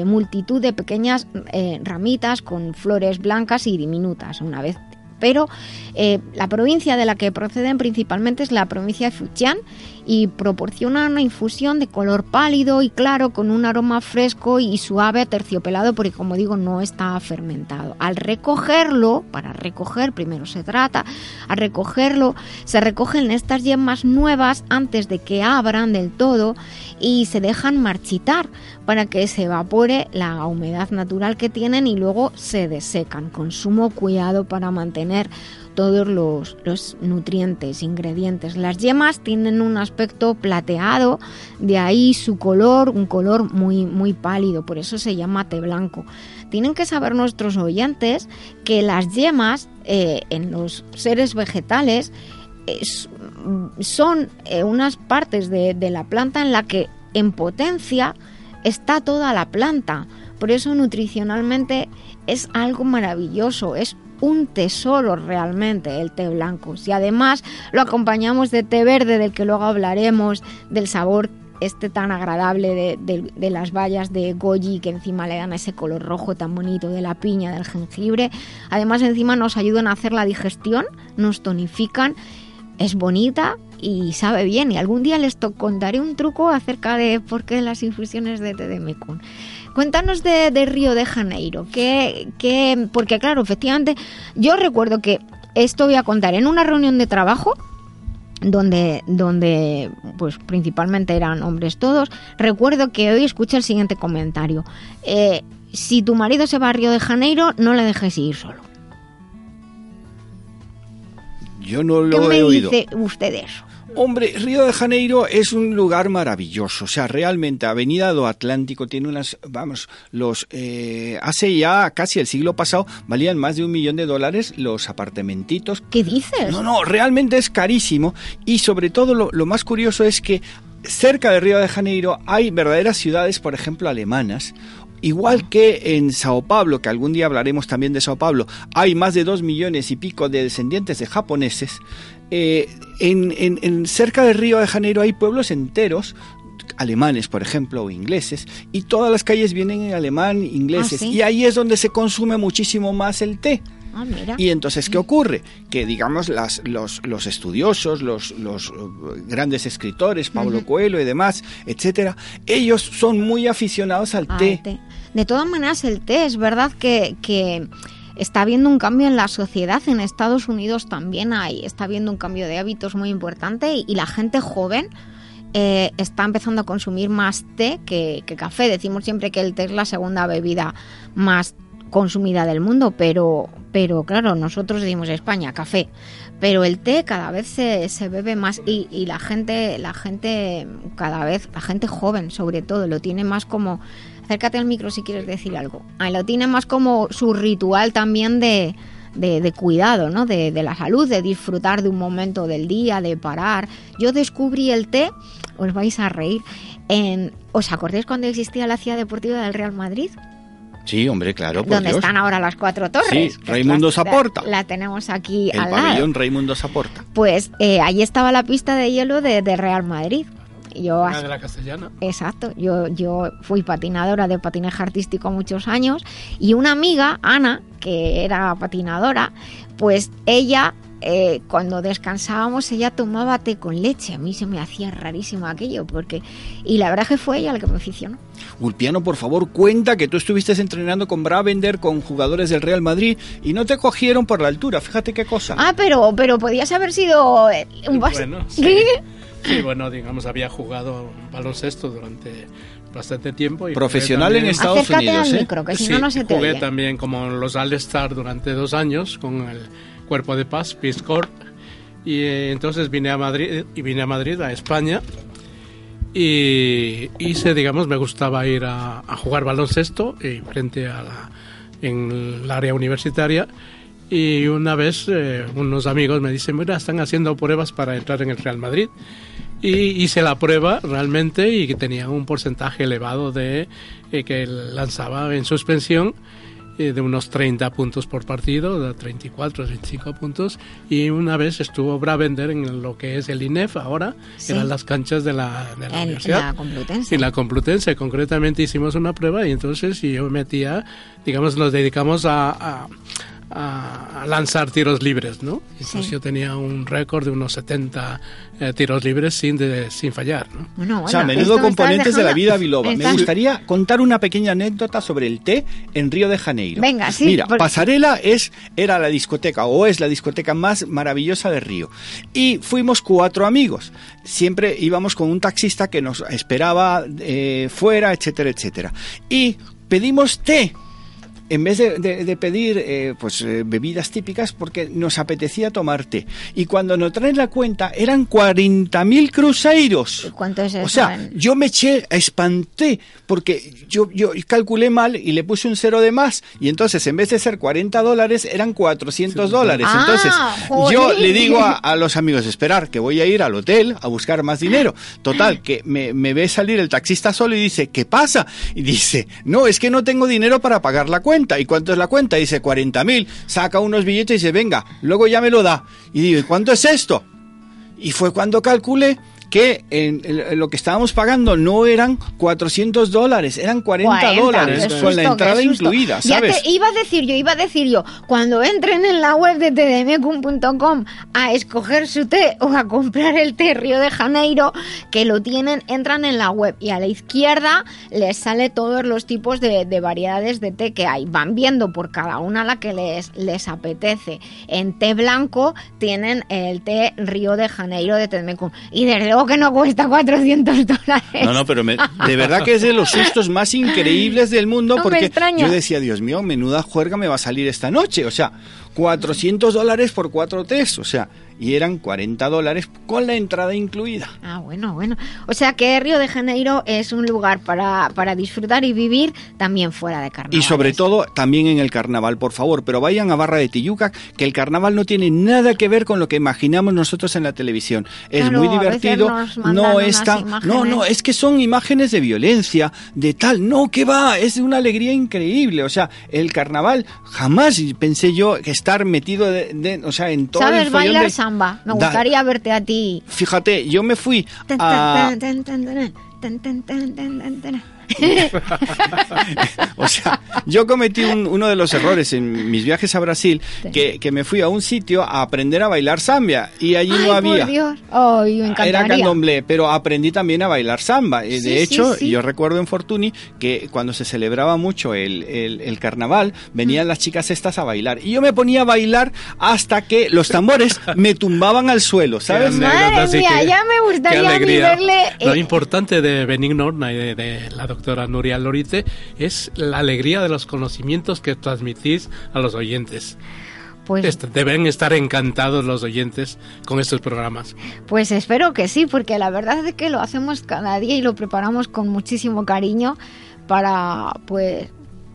multitud de pequeñas eh, ramitas con flores blancas y diminutas. Una vez pero eh, la provincia de la que proceden principalmente es la provincia de Fujian y proporciona una infusión de color pálido y claro con un aroma fresco y suave terciopelado porque como digo no está fermentado. Al recogerlo, para recoger primero se trata, al recogerlo se recogen estas yemas nuevas antes de que abran del todo y se dejan marchitar para que se evapore la humedad natural que tienen y luego se desecan con sumo cuidado para mantener todos los, nutrientes, ingredientes. Las yemas tienen un aspecto plateado, de ahí su color, un color muy, muy pálido, por eso se llama té blanco. Tienen que saber nuestros oyentes que las yemas eh, en los seres vegetales es- son eh, unas partes de, de la planta en la que en potencia está toda la planta. Por eso nutricionalmente es algo maravilloso, es un tesoro realmente el té blanco. Si además lo acompañamos de té verde, del que luego hablaremos, del sabor este tan agradable de, las bayas de goji que encima le dan ese color rojo tan bonito de la piña, del jengibre. Además encima nos ayudan a hacer la digestión, nos tonifican, es bonita y sabe bien. Y algún día les contaré un truco acerca de por qué las infusiones de té de mecún. Cuéntanos de, de Río de Janeiro, que, que, porque claro, efectivamente, yo recuerdo que esto voy a contar en una reunión de trabajo donde, donde pues principalmente eran hombres todos. Recuerdo que hoy escucha el siguiente comentario. Eh, si tu marido se va a Río de Janeiro, no le dejes ir solo. Yo no ¿Qué lo me he oído. dice usted de eso? Hombre, Río de Janeiro es un lugar maravilloso. O sea, realmente Avenida do Atlántico tiene unas, vamos, los eh, hace ya casi el siglo pasado valían más de un millón de dólares los apartamentitos. ¿Qué dices? No, no, realmente es carísimo y sobre todo lo, lo más curioso es que cerca de Río de Janeiro hay verdaderas ciudades, por ejemplo, alemanas. Igual que en Sao Paulo, que algún día hablaremos también de Sao Paulo, hay más de dos millones y pico de descendientes de japoneses. eh, en, en- en cerca de Río de Janeiro hay pueblos enteros alemanes, por ejemplo, o ingleses, y todas las calles vienen en alemán, ingleses, Ah, ¿sí? y ahí es donde se consume muchísimo más el té. Ah, mira. Y entonces, ¿qué ocurre? Que, digamos, las, los, los estudiosos, los, los eh, grandes escritores, Pablo. Coelho y demás, etcétera, ellos son muy aficionados al Ah, té. té. De todas maneras, el té es verdad que, que está habiendo un cambio en la sociedad. En Estados Unidos también hay, está habiendo un cambio de hábitos muy importante y, la gente joven eh, está empezando a consumir más té que, que café. Decimos siempre que el té es la segunda bebida más consumida del mundo, pero, pero claro, nosotros decimos España, café, pero el té cada vez se, se bebe más y, y la gente, la gente cada vez, la gente joven sobre todo, lo tiene más como, acércate al micro si quieres decir algo, Ah, lo tiene más como su ritual también de, de, de cuidado, ¿no? De, de la salud, de disfrutar de un momento del día, de parar. Yo descubrí el té, os vais a reír, en, ¿os acordáis cuando existía la ciudad deportiva del Real Madrid? Sí, hombre, claro, por donde Dios. están ahora las cuatro torres. Sí, Raimundo Saporta. La, la tenemos aquí El al lado. pabellón Raimundo Saporta. Pues eh, ahí estaba la pista de hielo de, de Real Madrid. Yo Una de la castellana. Exacto, yo, yo fui patinadora de patinaje artístico muchos años y una amiga, Ana, que era patinadora, pues ella, eh, cuando descansábamos, ella tomaba té con leche. A mí se me hacía rarísimo aquello, porque... Y la verdad que fue ella la que me aficionó. Ulpiano, por favor, cuenta que tú estuviste entrenando con Bravender, con jugadores del Real Madrid, y no te cogieron por la altura. Fíjate qué cosa. Ah, pero, pero podías haber sido eh, un Bueno, sí. Sí, bueno, digamos, había jugado baloncesto durante bastante tiempo. Y Profesional en Estados Acércate Unidos, al ¿eh? micro, que si Sí, no, no se te jugué oye. también como los All-Star durante dos años con el Cuerpo de Paz, Peace Corps. Y eh, entonces vine a Madrid, y vine a Madrid, a España. Y hice, digamos, me gustaba ir a, a jugar baloncesto y frente a la, en el área universitaria. Y una vez eh, unos amigos me dicen, mira, están haciendo pruebas para entrar en el Real Madrid. Y hice la prueba realmente y que tenía un porcentaje elevado de eh, que lanzaba en suspensión eh, de unos 30 puntos por partido, de 34, 25 puntos. Y una vez estuvo Bravender en lo que es el INEF ahora, Sí. eran las canchas de la, de la En universidad. la Complutense. En la Complutense, concretamente hicimos una prueba y entonces yo me metía, digamos, nos dedicamos a, a- a- a lanzar tiros libres, ¿no? Entonces Sí. yo tenía un récord de unos 70 eh, tiros libres sin, de- sin fallar, ¿no? Bueno, O sea, menudo me componentes de la vida biloba. Me gustaría contar una pequeña anécdota sobre el té en Río de Janeiro. Venga, sí, Mira, Pasarela es, era la discoteca o es la discoteca más maravillosa de Río. Y fuimos cuatro amigos. Siempre íbamos con un taxista que nos esperaba eh, fuera, etcétera, etcétera. Y pedimos té. En vez de, de- de pedir eh, pues eh, bebidas típicas, porque nos apetecía tomar té. Y cuando nos traen la cuenta, eran 40.000 cruzeiros. ¿Cuánto es eso? O sea, yo me eché, espanté, porque yo, yo calculé mal y le puse un cero de más. Y entonces, en vez de ser 40 dólares, eran 400 dólares. Ah, entonces, joder. yo le digo a, a los amigos, esperar, que voy a ir al hotel a buscar más dinero. Total, que me, me ve salir el taxista solo y dice, ¿qué pasa? Y dice, no, es que no tengo dinero para pagar la cuenta. ¿Y cuánto es la cuenta? Dice, 40 mil. Saca unos billetes y dice, venga, luego ya me lo da. Y digo, ¿y cuánto es esto? Y fue cuando calculé que en, en lo que estábamos pagando no eran 400 dólares, eran 40, 40, dólares con la entrada incluida, Ya ¿sabes? te iba a decir yo, iba a decir yo, cuando entren en la web de tdmcum.com a escoger su té o a comprar el té Río de Janeiro, que lo tienen, entran en la web y a la izquierda les sale todos los tipos de, de variedades de té que hay. Van viendo por cada una la que les, les apetece. En té blanco tienen el té Río de Janeiro de Tedmecum. Y desde que no cuesta 400 dólares. No, no, pero me- de verdad que es de los sustos más increíbles del mundo No porque yo decía, Dios mío, menuda juerga me va a salir esta noche. O sea, 400 dólares por cuatro tés, o sea, y eran 40 dólares con la entrada incluida. Ah, bueno, bueno. O sea que Río de Janeiro es un lugar para, para disfrutar y vivir también fuera de carnaval. Y sobre todo también en el carnaval, por favor, pero vayan a Barra de Tijuca, que el carnaval no tiene nada que ver con lo que imaginamos nosotros en la televisión. Es Claro, muy divertido, no es unas tan... No, no, es que son imágenes de violencia, de tal, no, que va, es una alegría increíble. O sea, el carnaval, jamás pensé yo que estar metido de, de- o sea, en todo el ¿Sabes follón bailar de- samba? Me Da- gustaría verte a ti. Fíjate, yo me fui a... o sea, yo cometí uno de los errores en mis viajes a Brasil, que, que, me fui a un sitio a aprender a bailar samba y allí no había. Era candomblé, pero aprendí también a bailar samba. Eh, de hecho, yo recuerdo en Fortuny que cuando se celebraba mucho el, el, carnaval, venían mm. las chicas estas a bailar. Y yo me ponía a bailar hasta que los tambores me tumbaban al suelo, ¿sabes? Madre mía, que, ya me gustaría verle... Lo eh, importante de Benignorna de, eh, de la doctora Nuria Lorite es la alegría de los conocimientos que transmitís a los oyentes. pues, Deben estar encantados los oyentes con estos programas. pues espero que sí, porque la verdad es que lo hacemos cada día y lo preparamos con muchísimo cariño para, pues,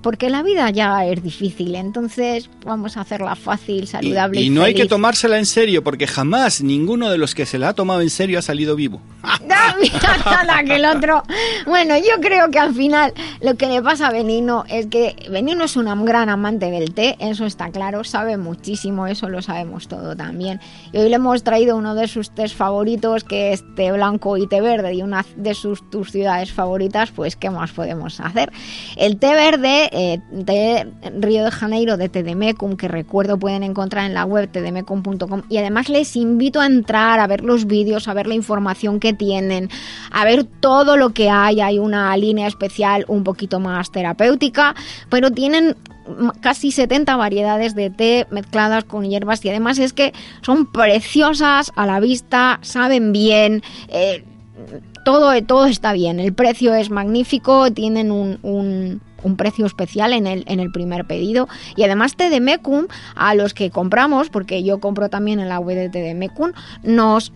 porque la vida ya es difícil, entonces vamos a hacerla fácil, saludable y, y no hay que tomársela en serio, porque jamás ninguno de los que se la ha tomado en serio ha salido vivo. Ah, mira, nada, que el otro. Bueno, yo creo que al final lo que le pasa a Benigno es que Benigno es un gran amante del té, eso está claro, sabe muchísimo, eso lo sabemos todo también. Y hoy le hemos traído uno de sus tés favoritos, que es té blanco y té verde, y una de sus tus ciudades favoritas, pues ¿qué más podemos hacer? El té verde, eh, té Río de Janeiro de Tedemecum, que recuerdo pueden encontrar en la web tedemecum.com, y además les invito a entrar a ver los vídeos, a ver la información que tienen, a ver todo lo que hay. Hay una línea especial un poquito más terapéutica, pero tienen casi 70 variedades de té mezcladas con hierbas y además es que son preciosas a la vista, saben bien. eh, todo, todo está bien, el precio es magnífico, tienen un- un precio especial en el, en el primer pedido y además Tedemecum, a los que compramos, porque yo compro también en la web de Tedemecum, nos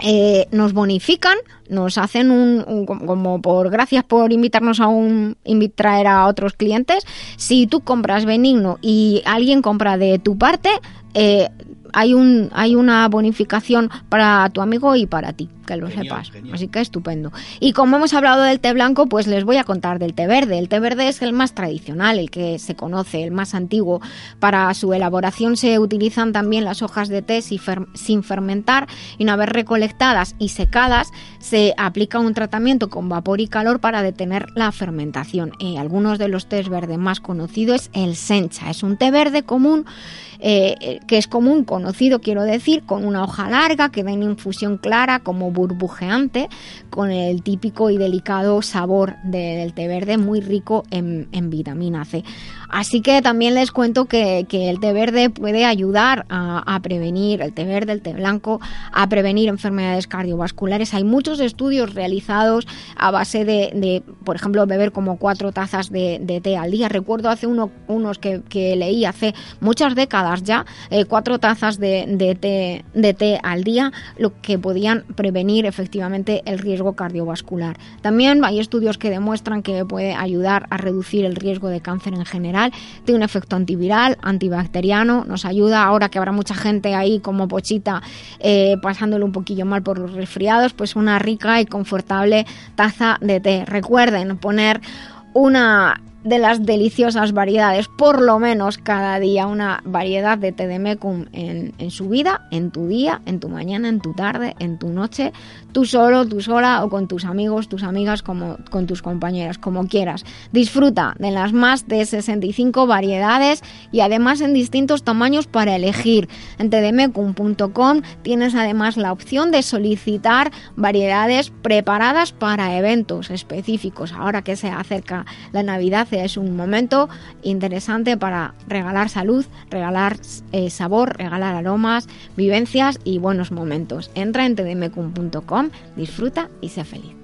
eh, nos bonifican, nos hacen un, un- como por gracias por invitarnos a un traer a otros clientes. Si tú compras benigno y alguien compra de tu parte, eh, hay un hay una bonificación para tu amigo y para ti, que lo Genial, sepas. genial. Así que estupendo. Y como hemos hablado del té blanco, pues les voy a contar del té verde. El té verde es el más tradicional, el que se conoce, el más antiguo. Para su elaboración se utilizan también las hojas de té sin fermentar y una vez recolectadas y secadas se aplica un tratamiento con vapor y calor para detener la fermentación. Eh, algunos de los tés verdes más conocidos es el sencha. Es un té verde común eh, eh, que es común, conocido, quiero decir, con una hoja larga que da una infusión clara como burbujeante con el típico y delicado sabor del té verde muy rico en, en vitamina C. Así que también les cuento que, el té verde puede ayudar a, prevenir, el té verde, el té blanco, a prevenir enfermedades cardiovasculares. Hay muchos estudios realizados a base de, por ejemplo, beber como cuatro tazas de, té al día. Recuerdo hace uno, unos que, leí hace muchas décadas ya, eh, cuatro tazas de, té, de té al día, lo que podían prevenir efectivamente el riesgo cardiovascular. También hay estudios que demuestran que puede ayudar a reducir el riesgo de cáncer en general tiene un efecto antiviral, antibacteriano, nos ayuda ahora que habrá mucha gente ahí como pochita eh, pasándolo un poquillo mal por los resfriados, pues una rica y confortable taza de té. Recuerden poner una de las deliciosas variedades, por lo menos cada día una variedad de té de mecum en, en, su vida, en tu día, en tu mañana, en tu tarde, en tu noche, tú solo, tú sola o con tus amigos, tus amigas, como con tus compañeras, como quieras. Disfruta de las más de 65 variedades y además en distintos tamaños para elegir. En tdmecum.com tienes además la opción de solicitar variedades preparadas para eventos específicos. Ahora que se acerca la Navidad es un momento interesante para regalar salud, regalar eh, sabor, regalar aromas, vivencias y buenos momentos. Entra en tdmecum.com, disfruta y sea feliz.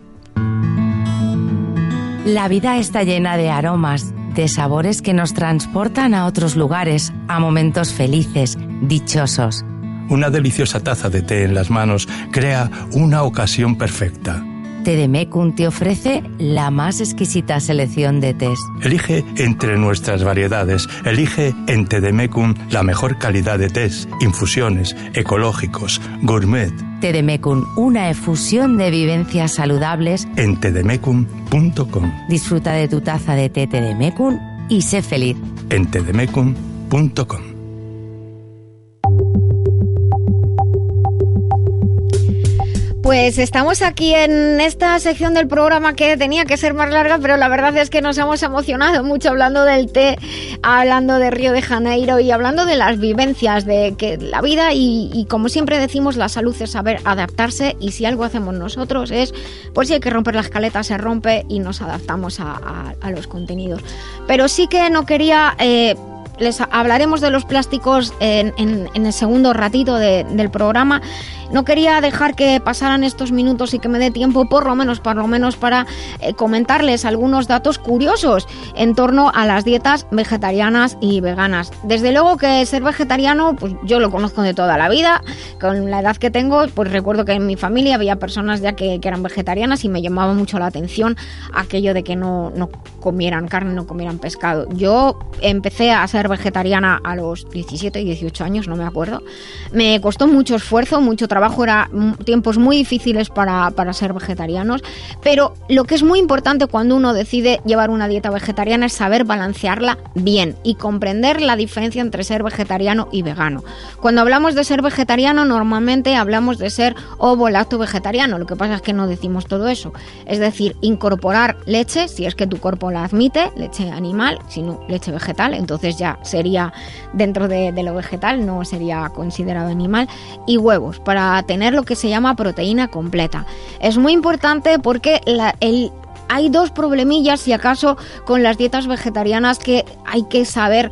La vida está llena de aromas, de sabores que nos transportan a otros lugares, a momentos felices, dichosos. Una deliciosa taza de té en las manos crea una ocasión perfecta. Tedemecum te ofrece la más exquisita selección de tés. Elige entre nuestras variedades. Elige en Tedemecum la mejor calidad de tés, infusiones, ecológicos, gourmet. Tedemecum, una efusión de vivencias saludables. En tedemecum.com. Disfruta de tu taza de té Tedemecum y sé feliz. En tedemecum.com. Pues estamos aquí en esta sección del programa que tenía que ser más larga, pero la verdad es que nos hemos emocionado mucho hablando del té, hablando de Río de Janeiro y hablando de las vivencias de que la vida y, como siempre decimos, la salud es saber adaptarse y si algo hacemos nosotros es, pues si hay que romper la escaleta se rompe y nos adaptamos a los contenidos. Pero sí que no quería... Eh, les hablaremos de los plásticos en, el segundo ratito de, del programa. No quería dejar que pasaran estos minutos y que me dé tiempo, por lo menos, por lo menos, para eh, comentarles algunos datos curiosos en torno a las dietas vegetarianas y veganas. Desde luego que ser vegetariano, pues yo lo conozco de toda la vida. Con la edad que tengo, pues recuerdo que en mi familia había personas ya que, que eran vegetarianas y me llamaba mucho la atención aquello de que no, no comieran carne, no comieran pescado. Yo empecé a ser vegetariana a los 17 y 18 años, no me acuerdo. Me costó mucho esfuerzo, mucho trabajo, era tiempos muy difíciles para, para, ser vegetarianos, pero lo que es muy importante cuando uno decide llevar una dieta vegetariana es saber balancearla bien y comprender la diferencia entre ser vegetariano y vegano. Cuando hablamos de ser vegetariano, normalmente hablamos de ser ovo lacto vegetariano, lo que pasa es que no decimos todo eso. Es decir, incorporar leche, si es que tu cuerpo la admite, leche animal, si no leche vegetal, entonces ya sería dentro de, lo vegetal, no sería considerado animal, y huevos para tener lo que se llama proteína completa. Es muy importante porque el, hay dos problemillas, si acaso, con las dietas vegetarianas que hay que saber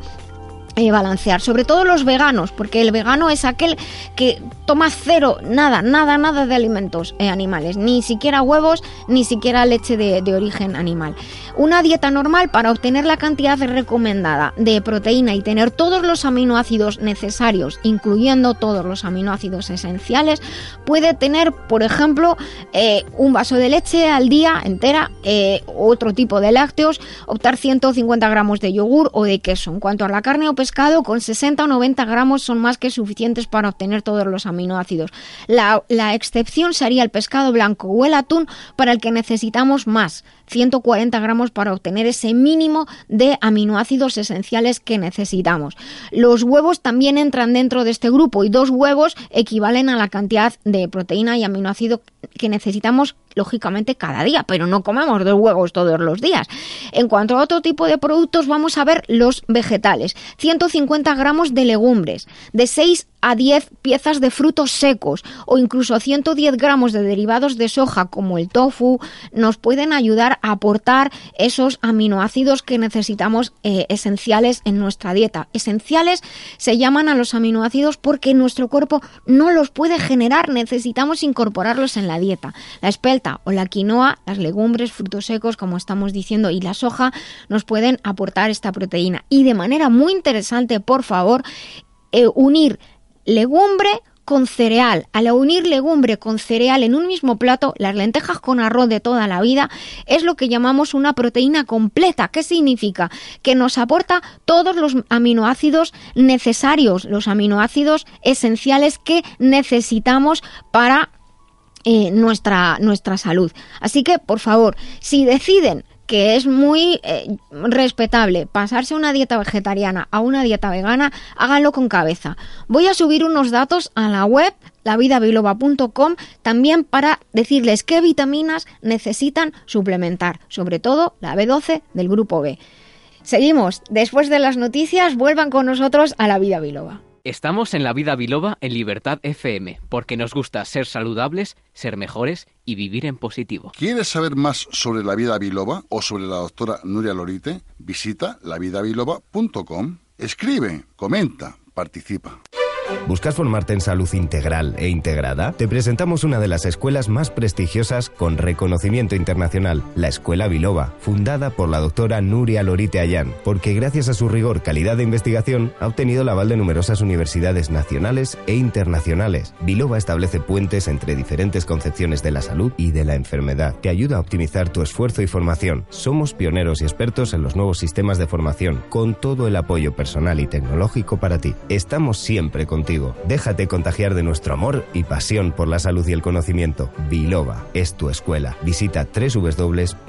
eh, balancear, sobre todo los veganos, porque el vegano es aquel que toma cero, nada, nada, nada de alimentos eh, animales, ni siquiera huevos, ni siquiera leche de, origen animal. Una dieta normal para obtener la cantidad recomendada de proteína y tener todos los aminoácidos necesarios, incluyendo todos los aminoácidos esenciales, puede tener, por ejemplo, eh, un vaso de leche al día entera, eh, otro tipo de lácteos, optar 150 gramos de yogur o de queso. En cuanto a la carne o pescado, con 60 o 90 gramos son más que suficientes para obtener todos los aminoácidos. La, la excepción sería el pescado blanco o el atún para el que necesitamos más, 140 gramos para obtener ese mínimo de aminoácidos esenciales que necesitamos. Los huevos también entran dentro de este grupo y dos huevos equivalen a la cantidad de proteína y aminoácido que necesitamos lógicamente cada día, pero no comemos dos huevos todos los días. En cuanto a otro tipo de productos, vamos a ver los vegetales. 150 gramos de legumbres, de 6 a 10 piezas de frutos secos o incluso 110 gramos de derivados de soja como el tofu nos pueden ayudar a aportar esos aminoácidos que necesitamos eh, esenciales en nuestra dieta. Esenciales se llaman a los aminoácidos porque nuestro cuerpo no los puede generar, necesitamos incorporarlos en la dieta. La espelta o la quinoa, las legumbres, frutos secos, como estamos diciendo, y la soja nos pueden aportar esta proteína. Y de manera muy interesante, por favor, eh, unir legumbre con cereal. Al unir legumbre con cereal en un mismo plato, las lentejas con arroz de toda la vida, es lo que llamamos una proteína completa. ¿Qué significa? Que nos aporta todos los aminoácidos necesarios, los aminoácidos esenciales que necesitamos para eh, nuestra, nuestra salud. Así que, por favor, si deciden que es muy eh, respetable pasarse una dieta vegetariana a una dieta vegana, háganlo con cabeza. Voy a subir unos datos a la web lavidabiloba.com también para decirles qué vitaminas necesitan suplementar, sobre todo la B12 del grupo B. Seguimos, después de las noticias, vuelvan con nosotros a la vida biloba. Estamos en la vida biloba en Libertad FM, porque nos gusta ser saludables, ser mejores y vivir en positivo. ¿Quieres saber más sobre la vida biloba o sobre la doctora Nuria Lorite? Visita lavidabiloba.com. Escribe, comenta, participa. ¿Buscas formarte en salud integral e integrada? Te presentamos una de las escuelas más prestigiosas con reconocimiento internacional, la Escuela Biloba, fundada por la doctora Nuria Lorite Ayán, porque gracias a su rigor, calidad de investigación, ha obtenido el aval de numerosas universidades nacionales e internacionales. Biloba establece puentes entre diferentes concepciones de la salud y de la enfermedad, que ayuda a optimizar tu esfuerzo y formación. Somos pioneros y expertos en los nuevos sistemas de formación, con todo el apoyo personal y tecnológico para ti. Estamos siempre contigo. Déjate contagiar de nuestro amor y pasión por la salud y el conocimiento. Biloba es tu escuela. Visita www.biloba.es.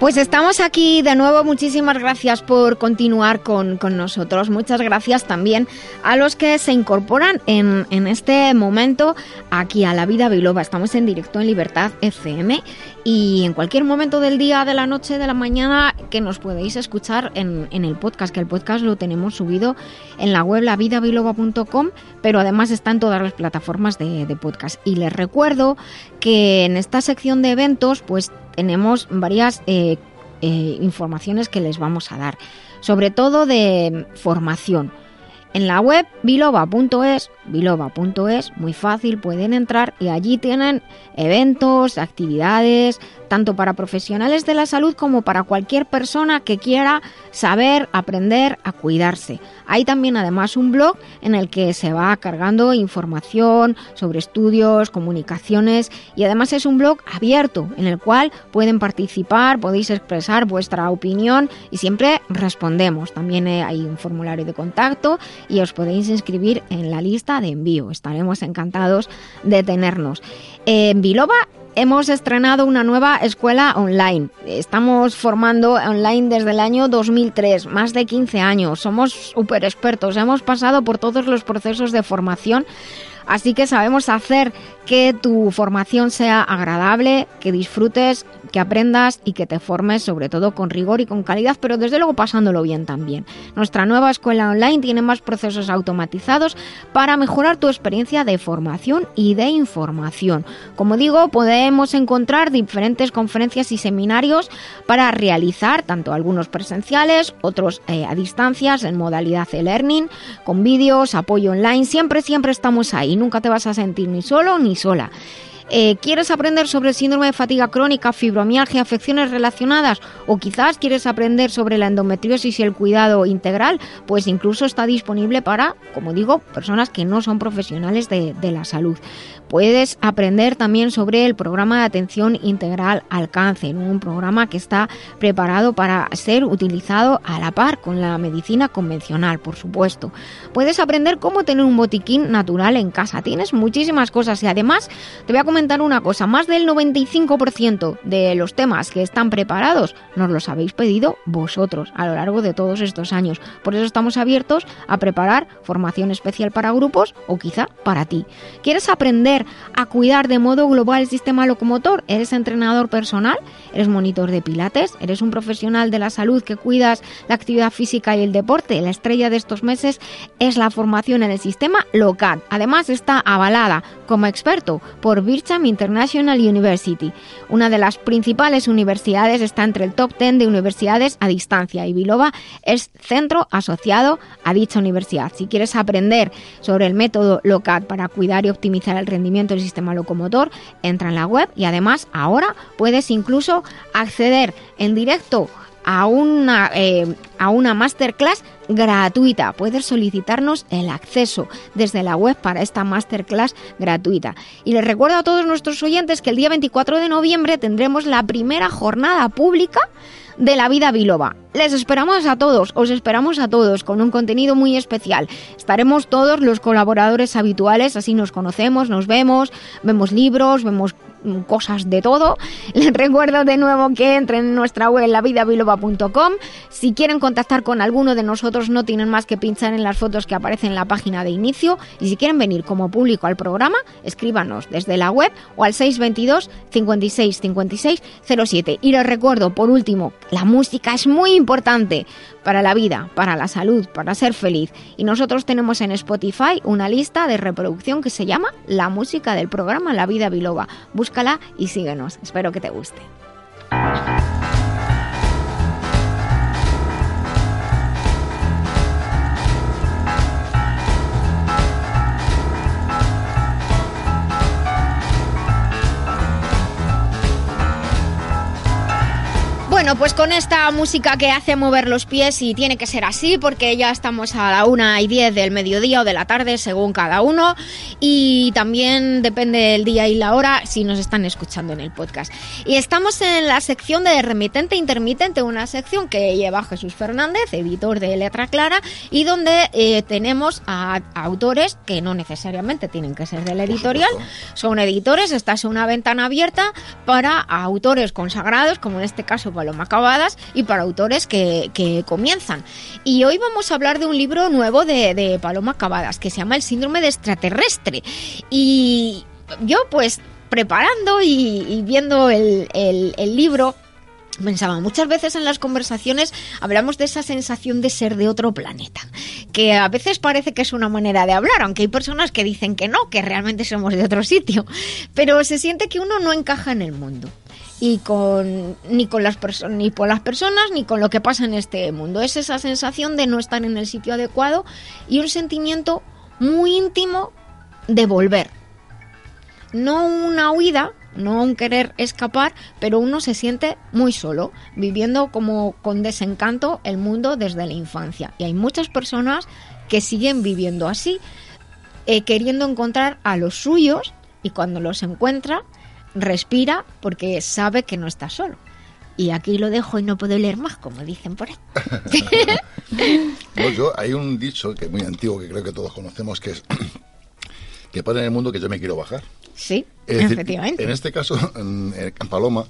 Pues estamos aquí de nuevo. Muchísimas gracias por continuar con, con nosotros. Muchas gracias también a los que se incorporan en, en, este momento aquí a La Vida Biloba. Estamos en directo en Libertad FM y en cualquier momento del día, de la noche, de la mañana que nos podéis escuchar en, en el podcast, que el podcast lo tenemos subido en la web lavidabiloba.com, pero además está en todas las plataformas de, de podcast. Y les recuerdo que en esta sección de eventos, pues tenemos varias eh, eh, informaciones que les vamos a dar, sobre todo de formación. En la web biloba.es, biloba.es, muy fácil, pueden entrar y allí tienen eventos, actividades, tanto para profesionales de la salud como para cualquier persona que quiera saber, aprender a cuidarse. Hay también además un blog en el que se va cargando información sobre estudios, comunicaciones y además es un blog abierto en el cual pueden participar, podéis expresar vuestra opinión y siempre respondemos. También hay un formulario de contacto y os podéis inscribir en la lista de envío. Estaremos encantados de tenernos. En Biloba hemos estrenado una nueva escuela online. Estamos formando online desde el año 2003, más de 15 años. Somos súper expertos, hemos pasado por todos los procesos de formación. Así que sabemos hacer que tu formación sea agradable, que disfrutes, que aprendas y que te formes sobre todo con rigor y con calidad, pero desde luego pasándolo bien también. Nuestra nueva escuela online tiene más procesos automatizados para mejorar tu experiencia de formación y de información. Como digo, podemos encontrar diferentes conferencias y seminarios para realizar, tanto algunos presenciales, otros eh, a distancias en modalidad e-learning, con vídeos, apoyo online, siempre, siempre estamos ahí, nunca te vas a sentir ni solo ni sola. Eh, ¿Quieres aprender sobre el síndrome de fatiga crónica, fibromialgia, afecciones relacionadas? ¿O quizás quieres aprender sobre la endometriosis y el cuidado integral? Pues incluso está disponible para, como digo, personas que no son profesionales de, de la salud. Puedes aprender también sobre el programa de atención integral al cáncer, un programa que está preparado para ser utilizado a la par con la medicina convencional, por supuesto. Puedes aprender cómo tener un botiquín natural en casa. Tienes muchísimas cosas y además te voy a comentar una cosa, más del 95% de los temas que están preparados nos los habéis pedido vosotros a lo largo de todos estos años. Por eso estamos abiertos a preparar formación especial para grupos o quizá para ti. ¿Quieres aprender a cuidar de modo global el sistema locomotor? ¿Eres entrenador personal? ¿Eres monitor de pilates? ¿Eres un profesional de la salud que cuidas la actividad física y el deporte? La estrella de estos meses es la formación en el sistema LOCAT. Además está avalada como experto por Bircham International University. Una de las principales universidades está entre el top 10 de universidades a distancia y Vilova es centro asociado a dicha universidad. Si quieres aprender sobre el método LOCAT para cuidar y optimizar el rendimiento del sistema locomotor, entra en la web y además ahora puedes incluso acceder en directo a una, eh, a una masterclass gratuita. Puedes solicitarnos el acceso desde la web para esta masterclass gratuita. Y les recuerdo a todos nuestros oyentes que el día 24 de noviembre tendremos la primera jornada pública de la vida biloba. Les esperamos a todos, os esperamos a todos con un contenido muy especial. Estaremos todos los colaboradores habituales, así nos conocemos, nos vemos, vemos libros, vemos cosas de todo. Les recuerdo de nuevo que entren en nuestra web lavidabiloba.com. Si quieren contactar con alguno de nosotros no tienen más que pinchar en las fotos que aparecen en la página de inicio y si quieren venir como público al programa, escríbanos desde la web o al 622 56 56 07. Y les recuerdo por último, la música es muy importante para la vida, para la salud, para ser feliz. Y nosotros tenemos en Spotify una lista de reproducción que se llama La música del programa La Vida Biloba. Búscala y síguenos. Espero que te guste. Bueno, pues con esta música que hace mover los pies y tiene que ser así porque ya estamos a la una y 10 del mediodía o de la tarde según cada uno. Y también depende del día y la hora si nos están escuchando en el podcast. Y estamos en la sección de remitente intermitente, una sección que lleva Jesús Fernández, editor de Letra Clara y donde eh, tenemos a, a autores que no necesariamente tienen que ser del editorial, son editores, esta es una ventana abierta para autores consagrados como en este caso Paloma Acabadas y para autores que, comienzan. Y hoy vamos a hablar de un libro nuevo de, Paloma Acabadas que se llama El síndrome de extraterrestre. Y yo pues preparando y, viendo el- el libro Pensaba, muchas veces en las conversaciones hablamos de esa sensación de ser de otro planeta, que a veces parece que es una manera de hablar, aunque hay personas que dicen que no, que realmente somos de otro sitio, pero se siente que uno no encaja en el mundo y con ni con las personas ni por las personas ni con lo que pasa en este mundo. Es esa sensación de no estar en el sitio adecuado y un sentimiento muy íntimo de volver. No una huida no un querer escapar pero uno se siente muy solo viviendo como con desencanto el mundo desde la infancia. Y hay muchas personas que siguen viviendo así eh, queriendo encontrar a los suyos y cuando los encuentra respira porque sabe que no está solo. Y aquí lo dejo y no puedo leer más, como dicen por ahí. No, yo, hay un dicho que es muy antiguo que creo que todos conocemos que es que pone en el mundo que yo me quiero bajar. Sí, Es decir, efectivamente. En este caso, en, en Paloma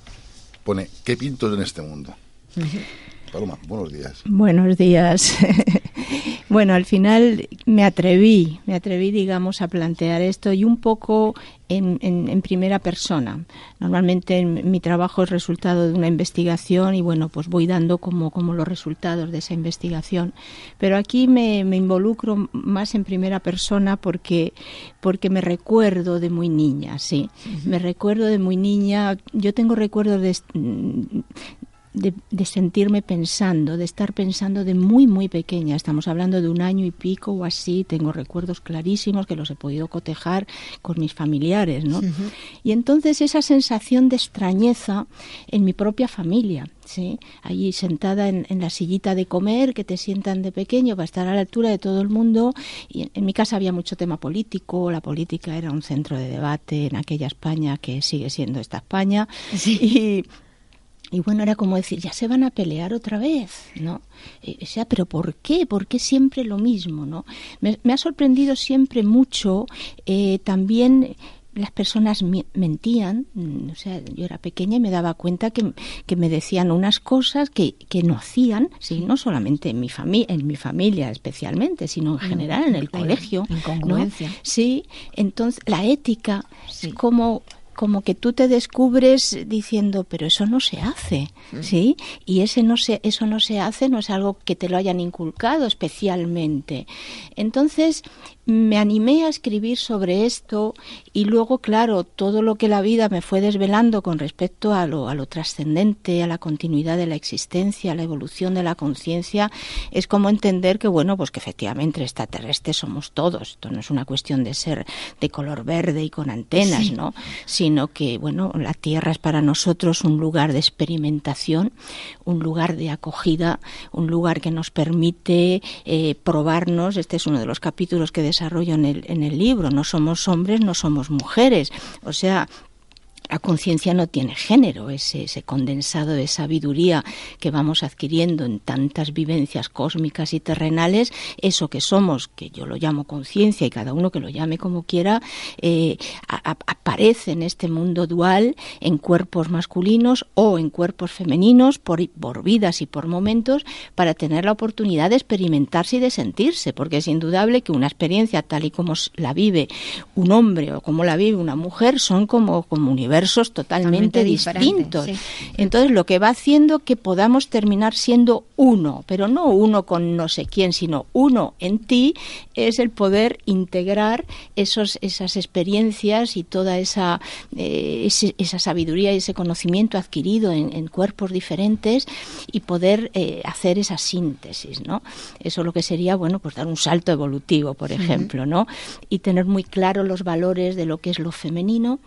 pone ¿qué pinto en este mundo? Paloma, buenos días. Buenos días. bueno, al final me atreví, me atreví, digamos, a plantear esto y un poco en, en- en primera persona. Normalmente en- mi trabajo es resultado de una investigación y bueno, pues voy dando como, como los resultados de esa investigación. Pero aquí me, me involucro más en primera persona porque, porque me recuerdo de muy niña, sí. Me recuerdo de muy niña. Yo tengo recuerdos de, de, de sentirme pensando, de estar pensando de muy, muy pequeña. Estamos hablando de un año y pico o así. Tengo recuerdos clarísimos que los he podido cotejar con mis familiares, ¿no? Y entonces esa sensación de extrañeza en mi propia familia, ¿sí? Allí sentada en, en la sillita de comer, que te sientan de pequeño para estar a la altura de todo el mundo. Y en, en mi casa había mucho tema político, la política era un centro de debate en aquella España que sigue siendo esta España. Y, y bueno, era como decir, ya se van a pelear otra vez, ¿no? Eh, o sea, pero ¿por qué? ¿Por qué siempre lo mismo, no? Me, me ha sorprendido siempre mucho eh, también las personas mentían, mm, o sea, yo era pequeña y me daba cuenta que, que me decían unas cosas que, que no hacían, sí, no solamente en mi familia, en mi familia especialmente, sino en general en el colegio, ¿no? incongruencia. Sí, entonces la ética es como como que tú te descubres diciendo, pero eso no se hace, ¿sí? Y ese no se, eso no se hace, no es algo que te lo hayan inculcado especialmente. Entonces, me animé a escribir sobre esto y luego, claro, todo lo que la vida me fue desvelando con respecto a lo, a lo trascendente, a la continuidad de la existencia, a la evolución de la conciencia, es como entender que, bueno, pues que efectivamente extraterrestres somos todos. Esto no es una cuestión de ser de color verde y con antenas, Sí. ¿no? Sino que, bueno, la Tierra es para nosotros un lugar de experimentación, un lugar de acogida, un lugar que nos permite eh, probarnos. Este es uno de los capítulos que desarrollo en el, en el libro. No somos hombres, no somos mujeres. O sea, la conciencia no tiene género, ese, condensado de sabiduría que vamos adquiriendo en tantas vivencias cósmicas y terrenales, eso que somos, que yo lo llamo conciencia y cada uno que lo llame como quiera, eh, aparece en este mundo dual en cuerpos masculinos o en cuerpos femeninos por, vidas y por momentos para tener la oportunidad de experimentarse y de sentirse, porque es indudable que una experiencia tal y como la vive un hombre o como la vive una mujer son como, como universos totalmente, Totalmente distintos. sí. Entonces lo que va haciendo que podamos terminar siendo uno, pero no uno con no sé quién, sino uno en ti, es el poder integrar esos, esas experiencias y toda esa, eh, ese- esa sabiduría y ese conocimiento adquirido en, en cuerpos diferentes y poder eh, hacer esa síntesis, ¿no? Eso lo que sería, bueno, pues dar un salto evolutivo, por ejemplo, ¿no? Y tener muy claro los valores de lo que es lo femenino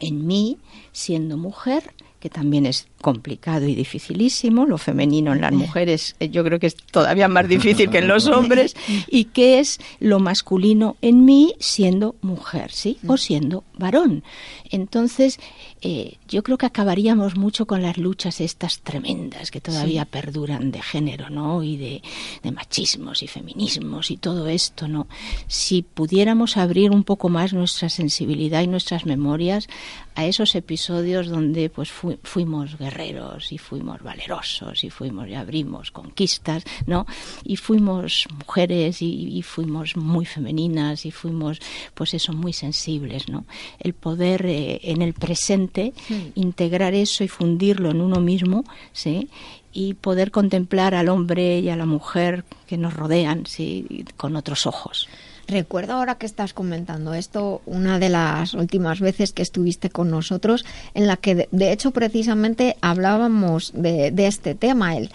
en mí, siendo mujer, que también es complicado y dificilísimo, lo femenino en las mujeres eh, yo creo que es todavía más difícil que en los hombres, y que es lo masculino en mí siendo mujer, ¿sí? O siendo varón. Entonces, eh, yo creo que acabaríamos mucho con las luchas estas tremendas que todavía Sí. perduran de género, ¿no? Y de, de machismos y feminismos y todo esto, ¿no? Si pudiéramos abrir un poco más nuestra sensibilidad y nuestras memorias a esos episodios donde pues fu- fuimos guerreros y fuimos valerosos y fuimos y abrimos conquistas, ¿no? Y fuimos mujeres y, y fuimos muy femeninas y fuimos pues eso muy sensibles, ¿no? El poder eh, en el presente integrar eso y fundirlo en uno mismo, ¿sí? y poder contemplar al hombre y a la mujer que nos rodean, sí, con otros ojos. Recuerdo ahora que estás comentando esto, una de las últimas veces que estuviste con nosotros, en la que de, de hecho precisamente hablábamos de, de este tema, el,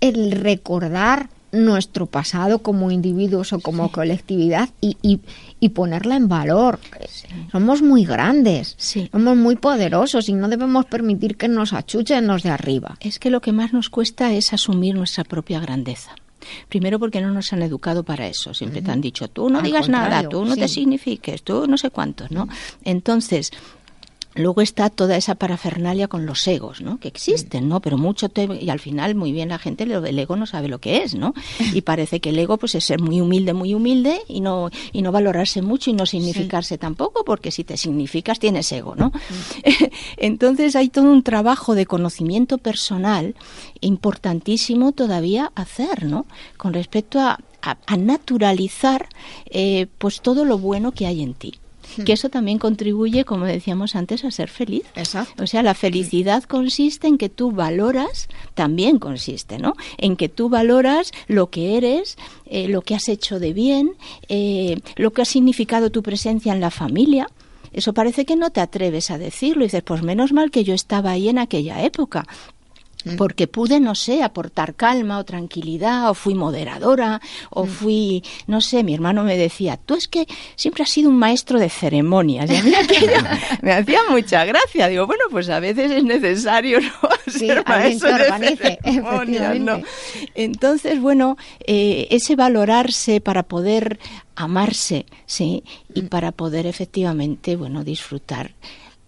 el recordar nuestro pasado como individuos o como colectividad y, y, y ponerla en valor. Somos muy grandes, somos muy poderosos y no debemos permitir que nos achuchen los de arriba. Es que lo que más nos cuesta es asumir nuestra propia grandeza. Primero porque no nos han educado para eso. Siempre te han dicho, tú no Al digas nada, tú no te signifiques, tú no sé cuántos, ¿no? Entonces, Luego está toda esa parafernalia con los egos, ¿no? Que existen, ¿no? Pero mucho te- y al final muy bien la gente del ego no sabe lo que es, ¿no? Y parece que el ego pues es ser muy humilde, muy humilde y no y no valorarse mucho y no significarse tampoco, porque si te significas tienes ego, ¿no? Entonces hay todo un trabajo de conocimiento personal importantísimo todavía hacer, ¿no? Con respecto a, a- a naturalizar eh, pues todo lo bueno que hay en ti que eso también contribuye, como decíamos antes, a ser feliz. O sea, la felicidad consiste en que tú valoras, también consiste, ¿no? En que tú valoras lo que eres, eh, lo que has hecho de bien, eh, lo que ha significado tu presencia en la familia. Eso parece que no te atreves a decirlo y dices, pues menos mal que yo estaba ahí en aquella época. Porque pude, no sé, aportar calma o tranquilidad, o fui moderadora, o fui, no sé, mi hermano me decía, tú es que siempre has sido un maestro de ceremonias. Y a mí me hacía mucha gracia. Digo, bueno, pues a veces es necesario ¿no? Sí, ser maestro de organice, ceremonias, ¿no? Entonces, bueno, eh, ese valorarse para poder amarse, ¿sí? Y para poder efectivamente, bueno, disfrutar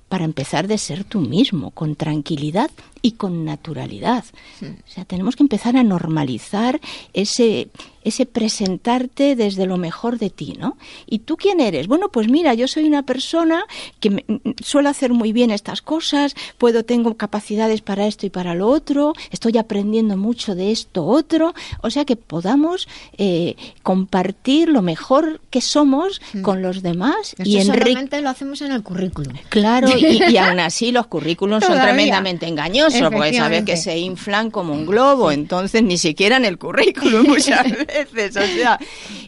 para empezar de ser tú mismo, con tranquilidad y con naturalidad. O sea, tenemos que empezar a normalizar ese, ese presentarte desde lo mejor de ti, ¿no? ¿Y tú quién eres? Bueno, pues mira, yo soy una persona que me- suelo hacer muy bien estas cosas, puedo, tengo capacidades para esto y para lo otro, estoy aprendiendo mucho de esto otro, o sea que podamos eh, compartir lo mejor que somos con los demás Esto y solamente lo hacemos en el currículum. Claro, y, y aún así los currículums son tremendamente engañosos, porque sabes que se inflan como un globo, entonces ni siquiera en el currículum muchas veces, o sea,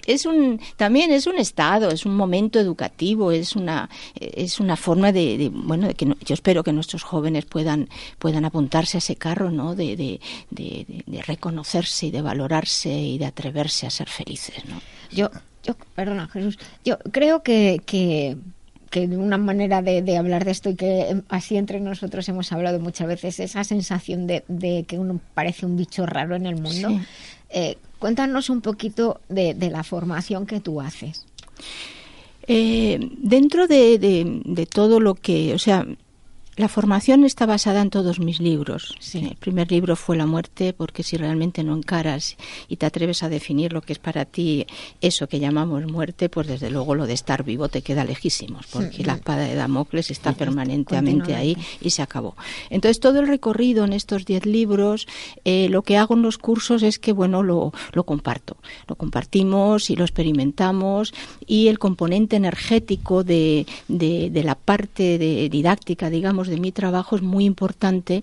es un también es un estado, es un momento educativo, es una es una forma de, de, bueno, de que no- yo espero que nuestros jóvenes puedan puedan apuntarse a ese carro, ¿no? De, de, de- reconocerse y de valorarse y de atreverse a ser felices, ¿no? Yo, yo, perdona, Jesús, yo creo que, que, que una manera de, de hablar de esto y que así entre nosotros hemos hablado muchas veces, esa sensación de, de que uno parece un bicho raro en el mundo. Sí. Eh, cuéntanos un poquito de, la formación que tú haces. Eh, dentro de, de- de todo lo que, o sea, la formación está basada en todos mis libros. El primer libro fue La muerte, porque si realmente no encaras y te atreves a definir lo que es para ti eso que llamamos muerte, pues desde luego lo de estar vivo te queda lejísimos, porque Sí. la espada de Damocles está permanentemente ahí y se acabó. Entonces todo el recorrido en estos diez libros, eh, lo que hago en los cursos es que bueno lo, lo comparto, lo compartimos y lo experimentamos y el componente energético de, de, de la parte de didáctica, digamos, de mi trabajo es muy importante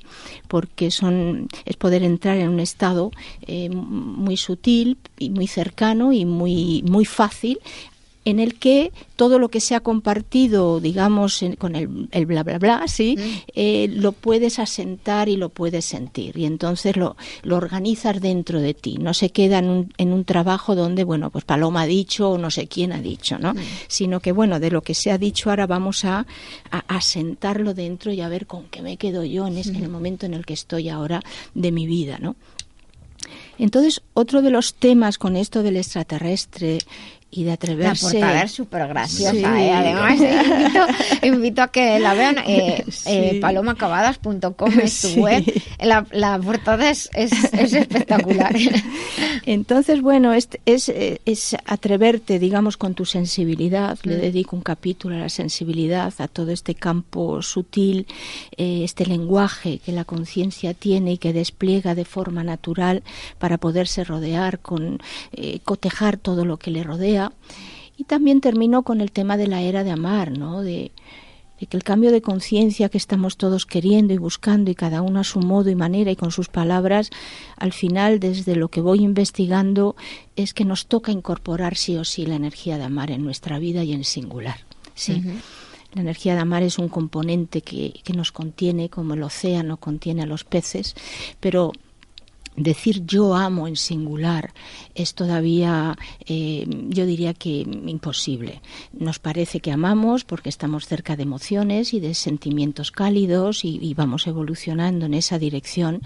porque son es poder entrar en un estado eh, muy sutil y muy cercano y muy muy fácil en el que todo lo que se ha compartido, digamos, en- con el, el bla bla bla, sí, eh, lo puedes asentar y lo puedes sentir. Y entonces lo, lo organizas dentro de ti. No se queda en un, en un trabajo donde, bueno, pues Paloma ha dicho o no sé quién ha dicho, ¿no? Sino que, bueno, de lo que se ha dicho ahora vamos a, asentarlo dentro y a ver con qué me quedo yo en, es- en el momento en el que estoy ahora de mi vida, ¿no? Entonces, otro de los temas con esto del extraterrestre y de La atreverse... portada es súper graciosa, Sí. ¿eh? Además, invito, invito a que la vean. Eh, Sí. eh, palomacabadas.com es tu Sí. web. La, la portada es, es, es espectacular. Entonces, bueno, es, es, eh, es atreverte, digamos, con tu sensibilidad. Le Mm. dedico un capítulo a la sensibilidad, a todo este campo sutil, eh, este lenguaje que la conciencia tiene y que despliega de forma natural para poderse rodear, con eh, cotejar todo lo que le rodea. Y también termino con el tema de la era de amar, ¿no? De, de que el cambio de conciencia que estamos todos queriendo y buscando y cada uno a su modo y manera y con sus palabras, al final desde lo que voy investigando es que nos toca incorporar sí o sí la energía de amar en nuestra vida y en singular. Sí. La energía de amar es un componente que, que nos contiene, como el océano contiene a los peces, pero decir yo amo en singular es todavía, eh, yo diría que imposible. Nos parece que amamos porque estamos cerca de emociones y de sentimientos cálidos y, y vamos evolucionando en esa dirección,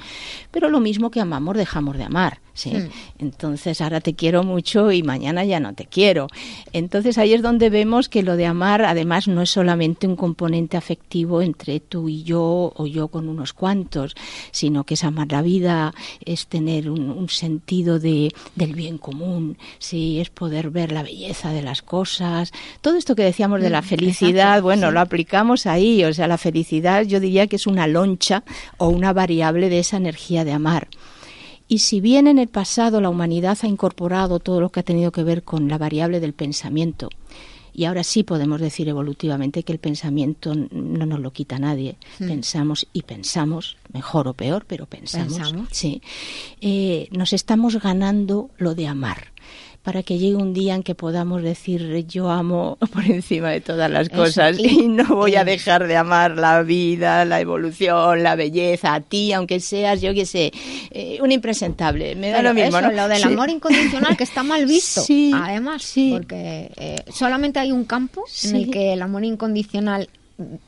pero lo mismo que amamos dejamos de amar. ¿Sí? Mm. Entonces ahora te quiero mucho y mañana ya no te quiero. Entonces ahí es donde vemos que lo de amar además no es solamente un componente afectivo entre tú y yo o yo con unos cuantos, sino que es amar la vida, es tener un, un sentido de, del bien común, sí, es poder ver la belleza de las cosas. Todo esto que decíamos de la Mm, felicidad, exacto, bueno, sí. lo aplicamos ahí, o sea, la felicidad yo diría que es una loncha o una variable de esa energía de amar. Y si bien en el pasado la humanidad ha incorporado todo lo que ha tenido que ver con la variable del pensamiento, y ahora sí podemos decir evolutivamente que el pensamiento no nos lo quita nadie. Mm. Pensamos y pensamos, mejor o peor, pero pensamos. Pensamos. Sí. Eh, nos estamos ganando lo de amar. Para que llegue un día en que podamos decir yo amo por encima de todas las cosas y, no voy a dejar de amar la vida, la evolución, la belleza, a ti, aunque seas, yo qué sé, eh, un impresentable. Me da lo mismo, ¿no? Lo del amor incondicional que está mal visto, además, porque eh, solamente hay un campo en el que el amor incondicional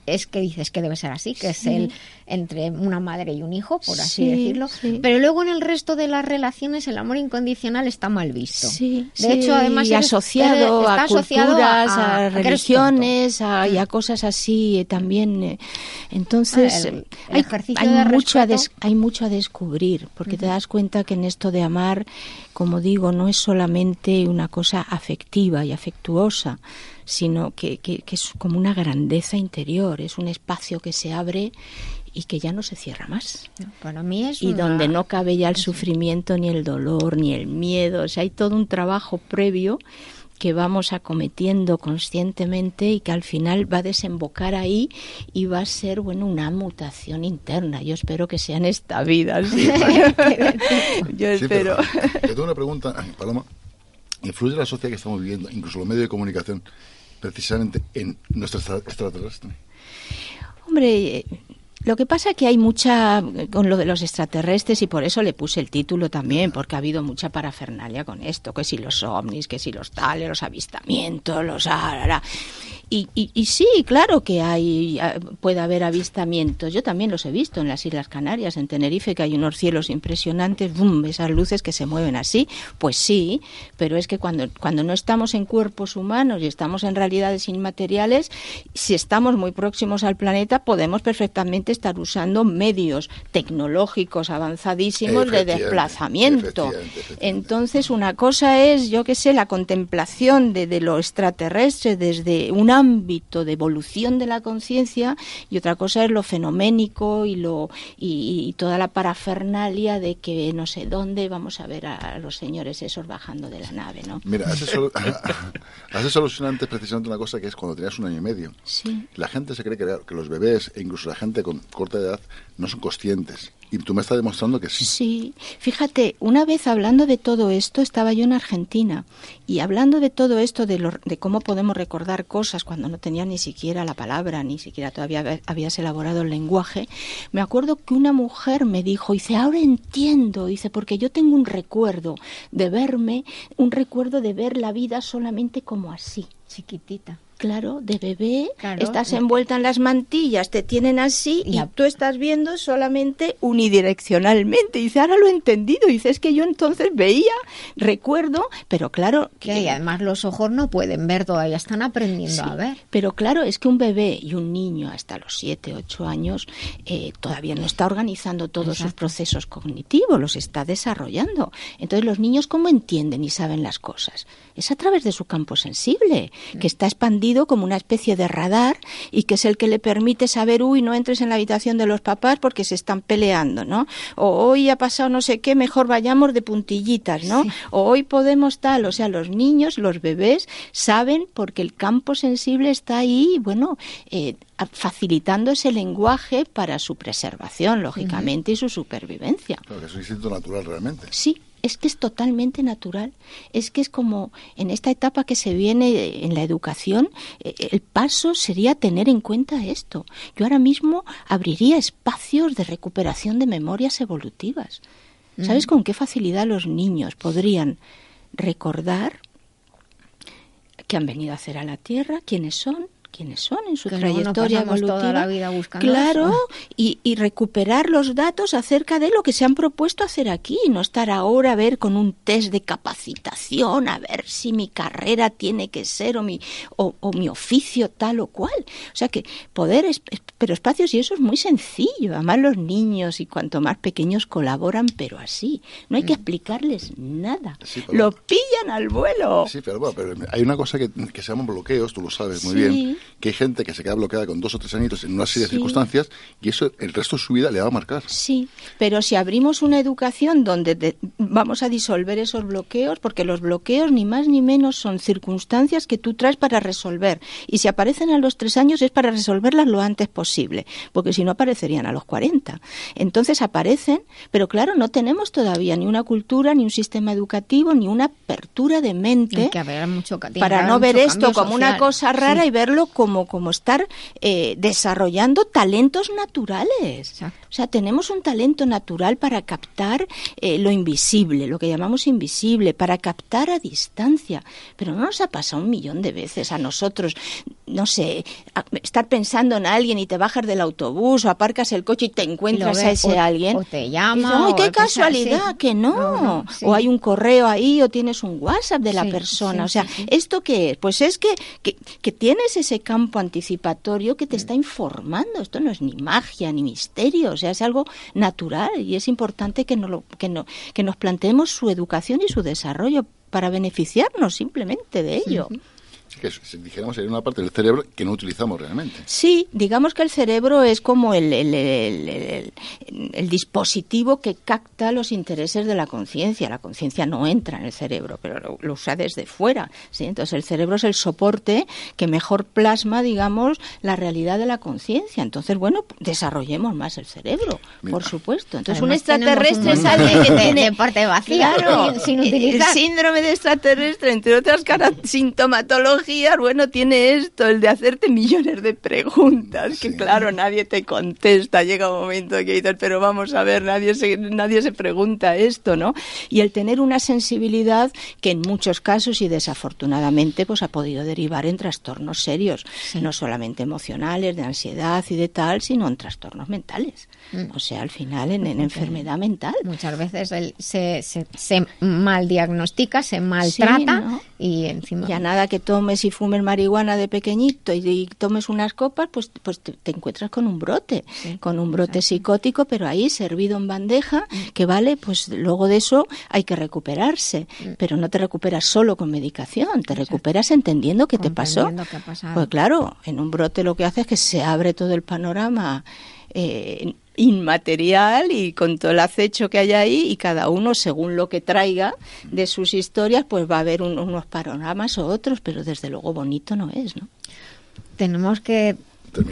es que dices que debe ser así, que es el entre una madre y un hijo, por así decirlo. Pero luego en el resto de las relaciones el amor incondicional está mal visto. de hecho, además y asociado a culturas, a, religiones, y a cosas así eh, también. Eh. Entonces, hay, mucho a hay mucho a descubrir, porque te das cuenta que en esto de amar, como digo, no es solamente una cosa afectiva y afectuosa, sino que, que, es como una grandeza interior, es un espacio que se abre y que ya no se cierra más. Para mí es y donde no cabe ya el sufrimiento, ni el dolor, ni el miedo. O sea, hay todo un trabajo previo que vamos acometiendo conscientemente y que al final va a desembocar ahí y va a ser bueno una mutación interna. Yo espero que sea en esta vida. Yo espero. yo tengo una pregunta, Paloma. ¿Influye la sociedad que estamos viviendo, incluso los medios de comunicación, precisamente en nuestro extraterrestre? Hombre, lo que pasa es que hay mucha con lo de los extraterrestres y por eso le puse el título también, porque ha habido mucha parafernalia con esto, que si los ovnis, que si los tales, los avistamientos, los... Ah, y, y, sí, claro que hay, puede haber avistamientos. Yo también los he visto en las Islas Canarias, en Tenerife, que hay unos cielos impresionantes, ¡bum! esas luces que se mueven así. Pues sí, pero es que cuando, cuando no estamos en cuerpos humanos y estamos en realidades inmateriales, si estamos muy próximos al planeta, podemos perfectamente estar usando medios tecnológicos avanzadísimos de desplazamiento. Entonces, una cosa es, yo qué sé, la contemplación de, de lo extraterrestre desde una ámbito de evolución de la conciencia y otra cosa es lo fenoménico y lo y, toda la parafernalia de que no sé dónde vamos a ver a, los señores esos bajando de la nave, ¿no? Mira, hace, solucionante precisamente una cosa que es cuando tenías un año y medio. Sí. La gente se cree que, que los bebés e incluso la gente con corta edad no son conscientes y tú me estás demostrando que sí. Sí, fíjate, una vez hablando de todo esto, estaba yo en Argentina y hablando de todo esto, de, lo, de cómo podemos recordar cosas cuando no tenía ni siquiera la palabra, ni siquiera todavía habías elaborado el lenguaje, me acuerdo que una mujer me dijo, dice, ahora entiendo, dice, porque yo tengo un recuerdo de verme, un recuerdo de ver la vida solamente como así. Chiquitita claro, de bebé, estás envuelta en las mantillas, te tienen así y tú estás viendo solamente unidireccionalmente. Y dice, ahora lo he entendido. dice, es que yo entonces veía, recuerdo, pero claro... Que, además los ojos no pueden ver todavía, están aprendiendo a ver. Pero claro, es que un bebé y un niño hasta los 7, 8 años eh, todavía no está organizando todos sus procesos cognitivos, los está desarrollando. Entonces los niños, ¿cómo entienden y saben las cosas? Es a través de su campo sensible, que está expandido como una especie de radar y que es el que le permite saber, uy, no entres en la habitación de los papás porque se están peleando, ¿no? O hoy ha pasado no sé qué, mejor vayamos de puntillitas, ¿no? O hoy podemos tal, o sea, los niños, los bebés saben porque el campo sensible está ahí, bueno, eh, facilitando ese lenguaje para su preservación, lógicamente, y su supervivencia. Es un instinto natural realmente. Sí, es que es totalmente natural. Es que es como en esta etapa que se viene en la educación, eh, el paso sería tener en cuenta esto. Yo ahora mismo abriría espacios de recuperación de memorias evolutivas. ¿Sabes con qué facilidad los niños podrían recordar que han venido a hacer a la Tierra, quiénes son, quiénes son en su trayectoria evolutiva. la vida buscando claro, y, y, recuperar los datos acerca de lo que se han propuesto hacer aquí, no estar ahora a ver con un test de capacitación, a ver si mi carrera tiene que ser o mi, o, mi oficio tal o cual. O sea que poder, pero espacios y eso es muy sencillo. Además los niños y cuanto más pequeños colaboran, pero así. No hay que mm. explicarles nada. lo pillan al vuelo. Sí, pero, bueno, pero hay una cosa que, que se llaman bloqueos, tú lo sabes muy bien que hay gente que se queda bloqueada con dos o tres añitos en una serie Sí. de circunstancias y eso el resto de su vida le va a marcar. Sí, pero si abrimos una educación donde de- vamos a disolver esos bloqueos, porque los bloqueos ni más ni menos son circunstancias que tú traes para resolver. Y si aparecen a los tres años es para resolverlas lo antes posible, porque si no aparecerían a los 40. Entonces aparecen, pero claro, no tenemos todavía ni una cultura, ni un sistema educativo, ni una apertura de mente Hay que haber mucho ca- tiene que para no ver esto como una cosa rara Sí. y verlo como, como estar eh, desarrollando talentos naturales. O sea, tenemos un talento natural para captar eh, lo invisible, lo que llamamos invisible, para captar a distancia. Pero no nos ha pasado un millón de veces a nosotros, no sé, estar pensando en alguien y te bajas del autobús o aparcas el coche y te encuentras a ese o- alguien. o te llama, "Ay, qué lo que sea", casualidad, sí. que no. No, no, sí. O hay un correo ahí o tienes un WhatsApp de la Sí, persona. o sea. ¿esto qué es? Pues es que, que, que tienes ese campo anticipatorio que te está informando. Esto no es ni magia ni misterio, o sea, es algo natural y es importante que, no lo, que, no, que nos planteemos su educación y su desarrollo para beneficiarnos simplemente de ello. Que si dijéramos sería una parte del cerebro que no utilizamos realmente. Sí, digamos que el cerebro es como el, el- el- el- el dispositivo que capta los intereses de la conciencia. La conciencia no entra en el cerebro, pero lo, lo usa desde fuera. ¿sí? Entonces el cerebro es el soporte que mejor plasma, digamos, la realidad de la conciencia. Entonces, bueno, desarrollemos más el cerebro, por supuesto. Entonces un Además, tenemos extraterrestre un montón que de- tiene parte vacía, Claro, sin el utilizar. síndrome de extraterrestre, entre otras cara- bueno, tiene esto, el de hacerte millones de preguntas, que claro, nadie te contesta. Llega un momento que dices, pero vamos a ver, nadie se, nadie se pregunta esto, ¿no? Y el tener una sensibilidad que en muchos casos y desafortunadamente pues ha podido derivar en trastornos serios, no solamente emocionales, de ansiedad y de tal, sino en trastornos mentales. O sea, al final en, en enfermedad mental. Muchas veces el- se, se, se mal diagnostica, se maltrata Sí, ¿no? y encima... Ya nada que tomes y fumes marihuana de pequeñito y, y tomes unas copas, pues, pues te, te encuentras con un brote, con un brote psicótico, pero ahí servido en bandeja, Mm. que vale, pues luego de eso hay que recuperarse, Mm. pero no te recuperas solo con medicación, te recuperas entendiendo qué te pasó. Qué. Pues claro, en un brote lo que hace es que se abre todo el panorama eh, inmaterial y con todo el acecho que hay ahí y cada uno según lo que traiga de sus historias pues va a haber un- unos panoramas o otros, pero desde luego bonito no es, ¿no? Tenemos que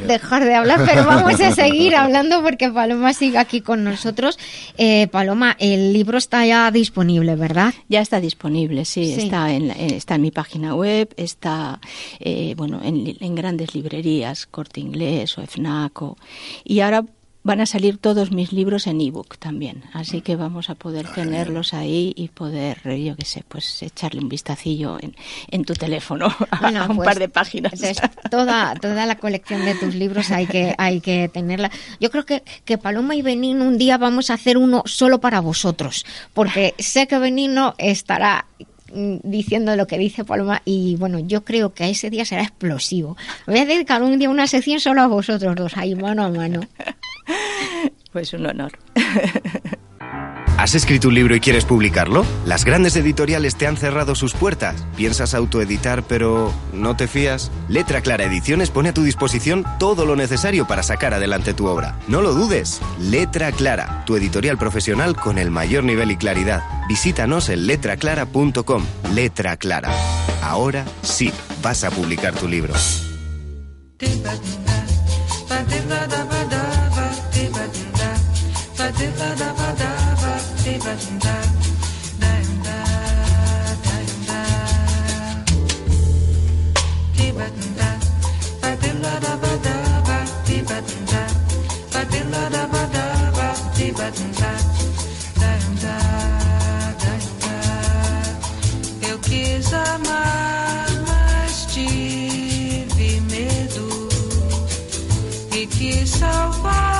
dejar de hablar, pero vamos a seguir hablando porque Paloma sigue aquí con nosotros. Eh, Paloma, el libro está ya disponible, ¿verdad? Ya está disponible, sí, Sí. Está, en, la- en- está en mi página web, está eh, bueno en, li- en grandes librerías, Corte Inglés o FNAC. o- y ahora van a salir todos mis libros en ebook también, así que vamos a poder tenerlos ahí y poder, yo qué sé, pues echarle un vistacillo en, en tu teléfono a, Bueno, a un pues, par de páginas. Entonces, toda, toda la colección de tus libros hay que, hay que tenerla. Yo creo que, que Paloma y Benino un día vamos a hacer uno solo para vosotros, porque sé que Benino estará diciendo lo que dice Paloma y bueno, yo creo que ese día será explosivo. Voy a dedicar un día una sección solo a vosotros dos, ahí mano a mano. Pues un honor. ¿Has escrito un libro y quieres publicarlo? Las grandes editoriales te han cerrado sus puertas. ¿Piensas autoeditar pero no te fías? Letra Clara Ediciones pone a tu disposición todo lo necesario para sacar adelante tu obra. No lo dudes. Letra Clara, tu editorial profesional con el mayor nivel y claridad. Visítanos en letraclara.com. Letra Clara. Ahora sí, vas a publicar tu libro. so far.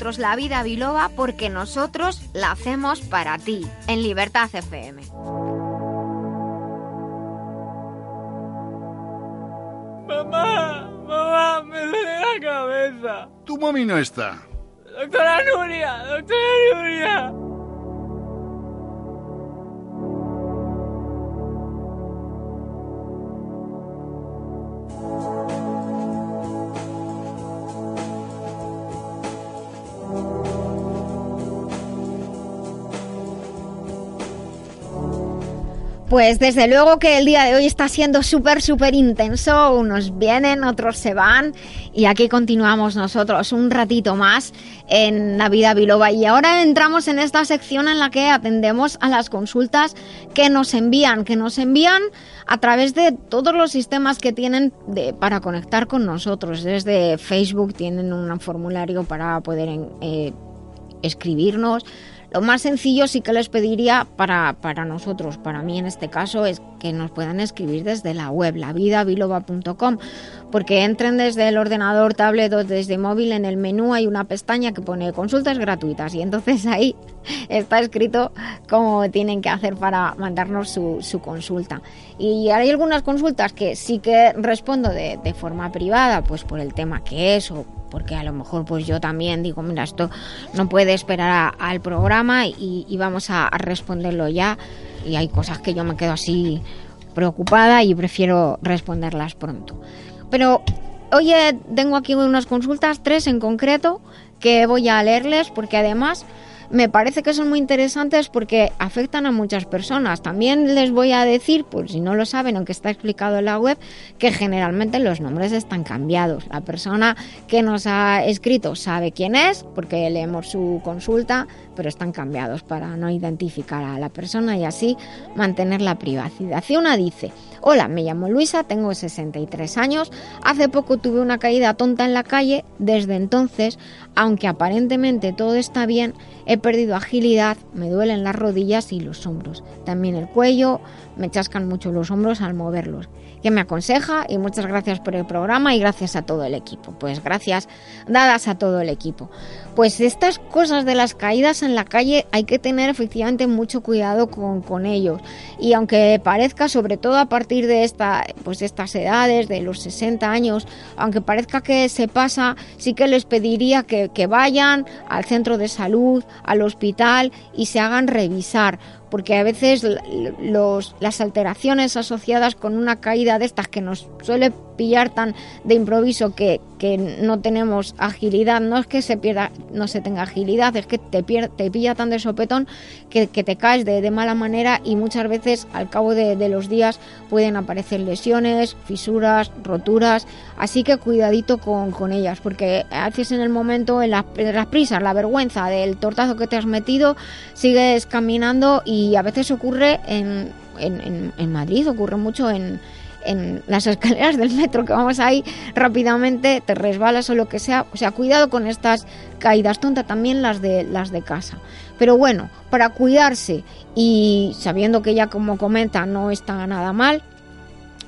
Nosotros la vida biloba porque nosotros la hacemos para ti, en Libertad FM. Mamá, mamá, me duele la cabeza. Tu mami no está. Doctora Nuria, doctora Nuria. Pues desde luego que el día de hoy está siendo súper, súper intenso. Unos vienen, otros se van. Y aquí continuamos nosotros un ratito más en la vida biloba. Y ahora entramos en esta sección en la que atendemos a las consultas que nos envían, que nos envían a través de todos los sistemas que tienen para conectar con nosotros. Desde Facebook tienen un formulario para poder eh, escribirnos lo más sencillo sí que les pediría para, para nosotros, para mí en este caso, es que nos puedan escribir desde la web, lavidabiloba.com, porque entren desde el ordenador, tablet o desde móvil, en el menú hay una pestaña que pone consultas gratuitas y entonces ahí está escrito cómo tienen que hacer para mandarnos su, su consulta. Y hay algunas consultas que sí que respondo de, de forma privada, pues por el tema que es o porque a lo mejor pues yo también digo, mira, esto no puede esperar al programa y, vamos a, a, responderlo ya. Y hay cosas que yo me quedo así preocupada y prefiero responderlas pronto. Pero hoy tengo aquí unas consultas, tres en concreto, que voy a leerles porque además me parece que son muy interesantes porque afectan a muchas personas. También les voy a decir, por si no lo saben, aunque está explicado en la web, que generalmente los nombres están cambiados. La persona que nos ha escrito sabe quién es, porque leemos su consulta, pero están cambiados para no identificar a la persona y así mantener la privacidad. Dice, hola, me llamo Luisa, tengo 63 años, hace poco tuve una caída tonta en la calle, desde entonces, aunque aparentemente todo está bien, he perdido agilidad, me duelen las rodillas y los hombros, también el cuello, me chascan mucho los hombros al moverlos que me aconseja y muchas gracias por el programa y gracias a todo el equipo. Pues gracias dadas a todo el equipo. Pues estas cosas de las caídas en la calle hay que tener efectivamente mucho cuidado con, con ellos. Y aunque parezca, sobre todo a partir de esta, pues estas edades, de los 60 años, aunque parezca que se pasa, sí que les pediría que, que vayan al centro de salud, al hospital y se hagan revisar porque a veces los, las alteraciones asociadas con una caída de estas que nos suele pillar tan de improviso que, que no tenemos agilidad, no es que se pierda, no se tenga agilidad, es que te, pier, te pilla tan de sopetón que, que te caes de, de, mala manera y muchas veces al cabo de, de, los días pueden aparecer lesiones, fisuras, roturas, así que cuidadito con, con ellas, porque a veces en el momento, en las, en las prisas, la vergüenza del tortazo que te has metido, sigues caminando y a veces ocurre en, en, en Madrid, ocurre mucho en en las escaleras del metro que vamos ahí rápidamente te resbalas o lo que sea o sea cuidado con estas caídas tontas también las de las de casa pero bueno para cuidarse y sabiendo que ya como comenta no está nada mal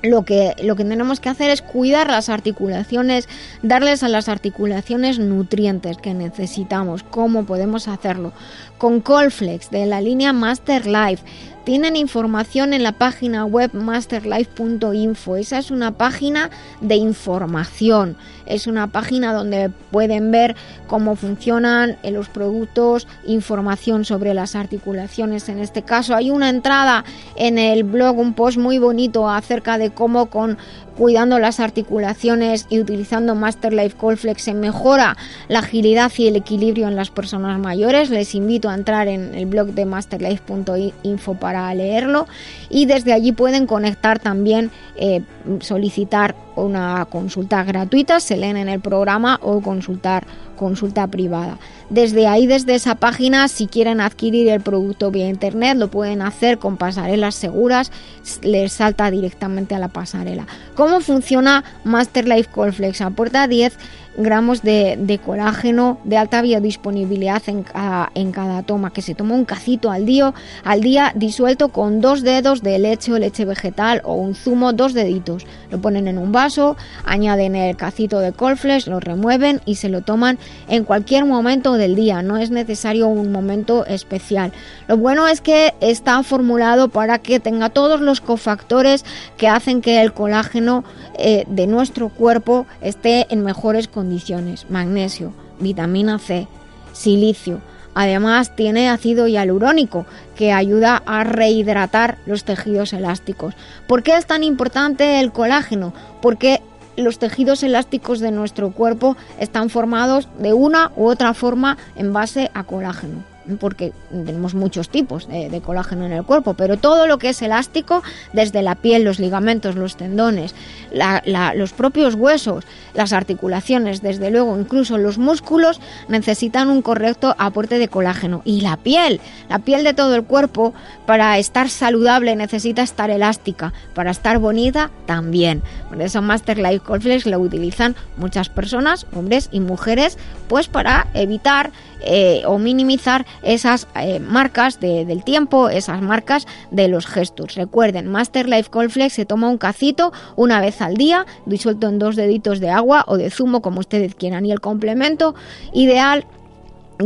lo que, lo que tenemos que hacer es cuidar las articulaciones, darles a las articulaciones nutrientes que necesitamos. ¿Cómo podemos hacerlo? Con Colflex de la línea Master Life. Tienen información en la página web masterlife.info. Esa es una página de información. Es una página donde pueden ver cómo funcionan los productos, información sobre las articulaciones. En este caso hay una entrada en el blog, un post muy bonito acerca de cómo con cuidando las articulaciones y utilizando Master Life Colflex se mejora la agilidad y el equilibrio en las personas mayores. Les invito a entrar en el blog de masterlife.info para leerlo y desde allí pueden conectar también, eh, solicitar una consulta gratuita, se leen en el programa o consultar consulta privada. Desde ahí, desde esa página, si quieren adquirir el producto vía internet, lo pueden hacer con pasarelas seguras, les salta directamente a la pasarela. ¿Cómo funciona Master Life Colflex? Aporta 10 gramos de, de colágeno de alta biodisponibilidad en cada, en cada toma, que se toma un cacito al día, al día disuelto con dos dedos de leche o leche vegetal o un zumo, dos deditos. Lo ponen en un vaso, añaden el cacito de colflex, lo remueven y se lo toman en cualquier momento del día, no es necesario un momento especial. Lo bueno es que está formulado para que tenga todos los cofactores que hacen que el colágeno eh, de nuestro cuerpo esté en mejores condiciones. Magnesio, vitamina C, silicio. Además tiene ácido hialurónico que ayuda a rehidratar los tejidos elásticos. ¿Por qué es tan importante el colágeno? Porque los tejidos elásticos de nuestro cuerpo están formados de una u otra forma en base a colágeno porque tenemos muchos tipos de, colágeno en el cuerpo, pero todo lo que es elástico, desde la piel, los ligamentos, los tendones, los propios huesos, las articulaciones, desde luego incluso los músculos, necesitan un correcto aporte de colágeno. Y la piel, la piel de todo el cuerpo, para estar saludable necesita estar elástica, para estar bonita también. Por eso Master Life Cornflakes lo utilizan muchas personas, hombres y mujeres, pues para evitar eh, o minimizar esas eh, marcas del tiempo, esas marcas de los gestos. Recuerden, Master Life Flex se toma un cacito una vez al día, disuelto en dos deditos de agua o de zumo, como ustedes quieran, y el complemento ideal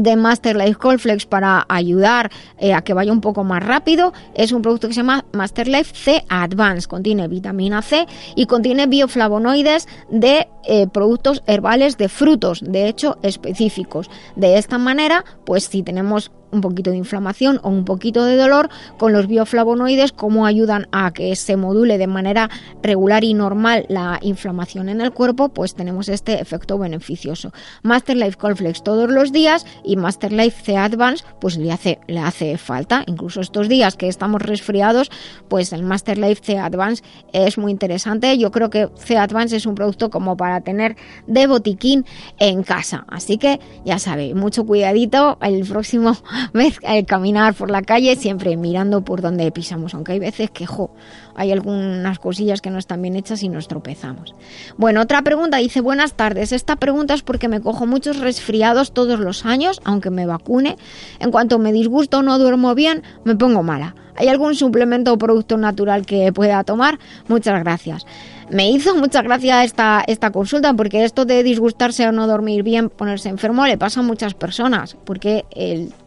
de Master Life Colflex para ayudar eh, a que vaya un poco más rápido es un producto que se llama Master Life C Advance. Contiene vitamina C y contiene bioflavonoides de eh, productos herbales de frutos, de hecho específicos. De esta manera, pues si tenemos un poquito de inflamación o un poquito de dolor con los bioflavonoides, cómo ayudan a que se module de manera regular y normal la inflamación en el cuerpo, pues tenemos este efecto beneficioso. Master Life Colflex todos los días y Master Life C Advance pues le hace, le hace falta, incluso estos días que estamos resfriados, pues el Master Life C Advance es muy interesante. Yo creo que C Advance es un producto como para tener de botiquín en casa. Así que ya sabe, mucho cuidadito el próximo vez al caminar por la calle siempre mirando por donde pisamos, aunque hay veces que jo, hay algunas cosillas que no están bien hechas y nos tropezamos. Bueno, otra pregunta dice, buenas tardes, esta pregunta es porque me cojo muchos resfriados todos los años, aunque me vacune, en cuanto me disgusto o no duermo bien, me pongo mala. ¿Hay algún suplemento o producto natural que pueda tomar? Muchas gracias. Me hizo mucha gracia esta, esta consulta porque esto de disgustarse o no dormir bien, ponerse enfermo, le pasa a muchas personas porque